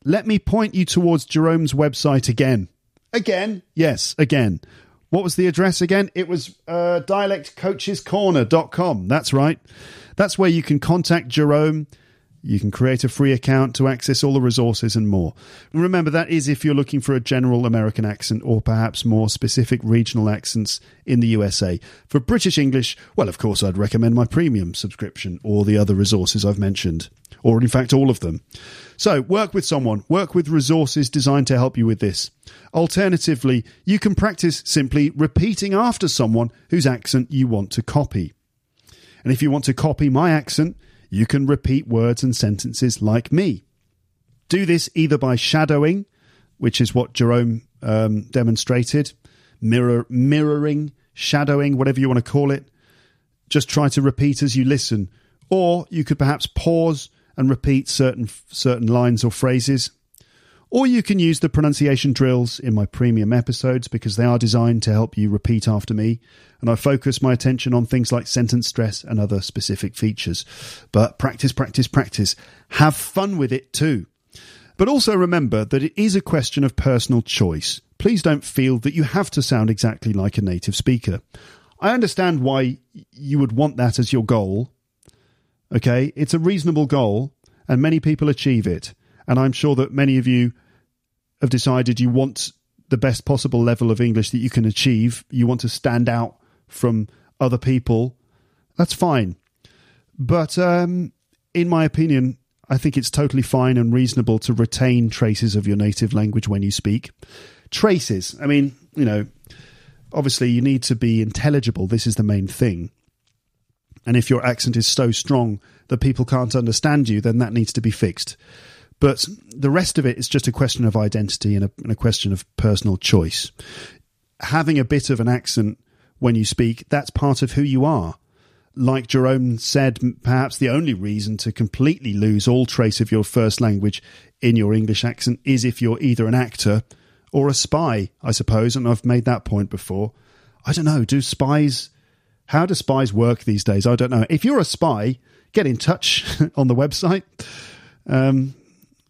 let me point you towards Jerome's website again. Again? Yes, again. What was the address again? It was uh, dialectcoachescorner.com. That's right. That's where you can contact Jerome you can create a free account to access all the resources and more. And remember, that is if you're looking for a general American accent or perhaps more specific regional accents in the USA. For British English, well, of course, I'd recommend my premium subscription or the other resources I've mentioned, or in fact, all of them. So, work with someone, work with resources designed to help you with this. Alternatively, you can practice simply repeating after someone whose accent you want to copy. And if you want to copy my accent, you can repeat words and sentences like me. Do this either by shadowing, which is what Jerome um, demonstrated, mirror, mirroring, shadowing, whatever you want to call it. Just try to repeat as you listen, or you could perhaps pause and repeat certain certain lines or phrases. Or you can use the pronunciation drills in my premium episodes because they are designed to help you repeat after me, and I focus my attention on things like sentence stress and other specific features. But practice, practice, practice. Have fun with it too. But also remember that it is a question of personal choice. Please don't feel that you have to sound exactly like a native speaker. I understand why you would want that as your goal. Okay, it's a reasonable goal, and many people achieve it. And I'm sure that many of you have decided you want the best possible level of English that you can achieve. You want to stand out from other people. That's fine. But um, in my opinion, I think it's totally fine and reasonable to retain traces of your native language when you speak. Traces. I mean, you know, obviously you need to be intelligible. This is the main thing. And if your accent is so strong that people can't understand you, then that needs to be fixed. But the rest of it is just a question of identity and a, and a question of personal choice. Having a bit of an accent when you speak, that's part of who you are. like Jerome said, perhaps the only reason to completely lose all trace of your first language in your English accent is if you're either an actor or a spy, I suppose. And I've made that point before. I don't know. Do spies, how do spies work these days? I don't know. If you're a spy, get in touch on the website. Um,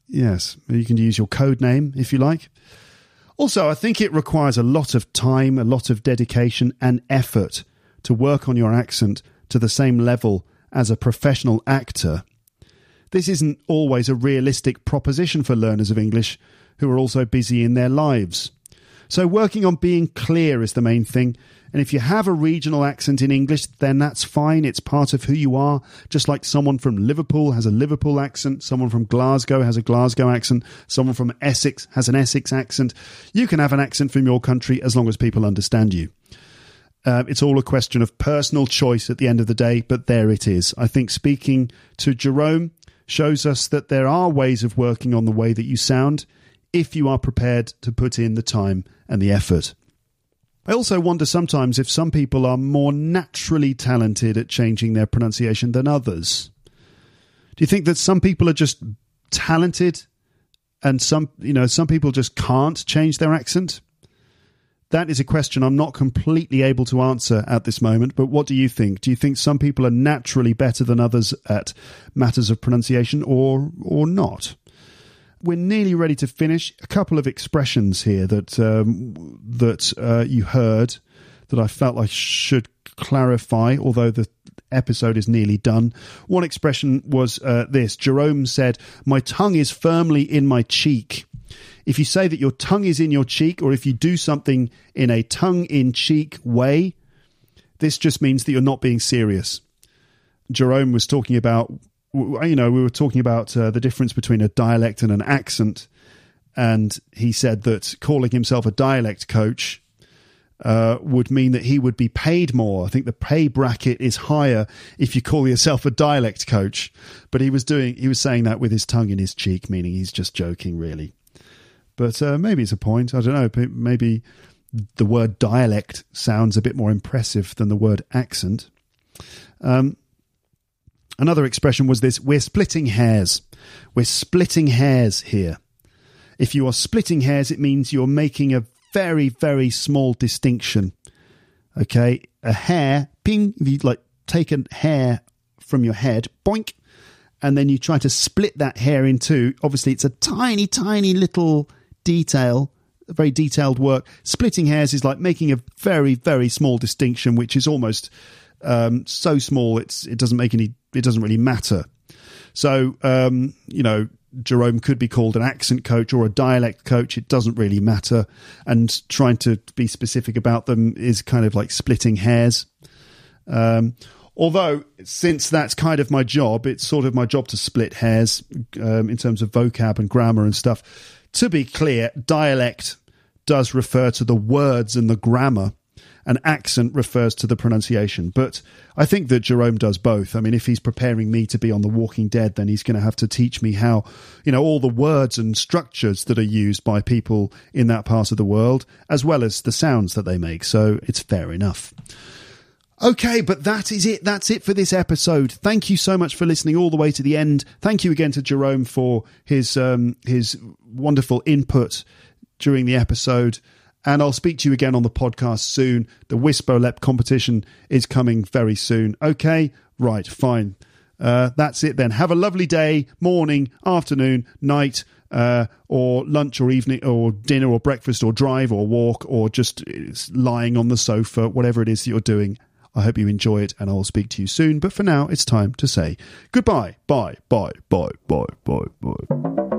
yes, you can use your code name if you like. Also, I think it requires a lot of time, a lot of dedication and effort to work on your accent to the same level as a professional actor. This isn't always a realistic proposition for learners of English who are also busy in their lives. So, working on being clear is the main thing. And if you have a regional accent in English, then that's fine. It's part of who you are. Just like someone from Liverpool has a Liverpool accent, someone from Glasgow has a Glasgow accent, someone from Essex has an Essex accent. You can have an accent from your country as long as people understand you. Uh, it's all a question of personal choice at the end of the day, but there it is. I think speaking to Jerome shows us that there are ways of working on the way that you sound if you are prepared to put in the time and the effort. I also wonder sometimes if some people are more naturally talented at changing their pronunciation than others. Do you think that some people are just talented and some, you know, some people just can't change their accent? That is a question I'm not completely able to answer at this moment, but what do you think? Do you think some people are naturally better than others at matters of pronunciation or or not? We're nearly ready to finish. A couple of expressions here that um, that uh, you heard that I felt I should clarify, although the episode is nearly done. One expression was uh, this Jerome said, My tongue is firmly in my cheek. If you say that your tongue is in your cheek, or if you do something in a tongue in cheek way, this just means that you're not being serious. Jerome was talking about, you know, we were talking about uh, the difference between a dialect and an accent. And he said that calling himself a dialect coach uh, would mean that he would be paid more. I think the pay bracket is higher if you call yourself a dialect coach. But he was doing, he was saying that with his tongue in his cheek, meaning he's just joking, really. But uh, maybe it's a point. I don't know. Maybe the word dialect sounds a bit more impressive than the word accent. Um, another expression was this we're splitting hairs. We're splitting hairs here. If you are splitting hairs, it means you're making a very, very small distinction. Okay, a hair, ping, if you like take a hair from your head, boink, and then you try to split that hair in two. Obviously, it's a tiny, tiny little detail, very detailed work. Splitting hairs is like making a very, very small distinction, which is almost um, so small it's it doesn't make any, it doesn't really matter. So um, you know, Jerome could be called an accent coach or a dialect coach. It doesn't really matter. And trying to be specific about them is kind of like splitting hairs. Um, although, since that's kind of my job, it's sort of my job to split hairs um, in terms of vocab and grammar and stuff. To be clear, dialect does refer to the words and the grammar, and accent refers to the pronunciation. But I think that Jerome does both. I mean, if he's preparing me to be on The Walking Dead, then he's going to have to teach me how, you know, all the words and structures that are used by people in that part of the world, as well as the sounds that they make. So it's fair enough. Okay, but that is it. That's it for this episode. Thank you so much for listening all the way to the end. Thank you again to Jerome for his um, his wonderful input during the episode. And I'll speak to you again on the podcast soon. The Wisbolep competition is coming very soon. Okay, right, fine. Uh, that's it then. Have a lovely day, morning, afternoon, night, uh, or lunch or evening, or dinner or breakfast or drive or walk or just lying on the sofa, whatever it is that you're doing. I hope you enjoy it and I will speak to you soon. But for now, it's time to say goodbye. Bye, bye, bye, bye, bye, bye.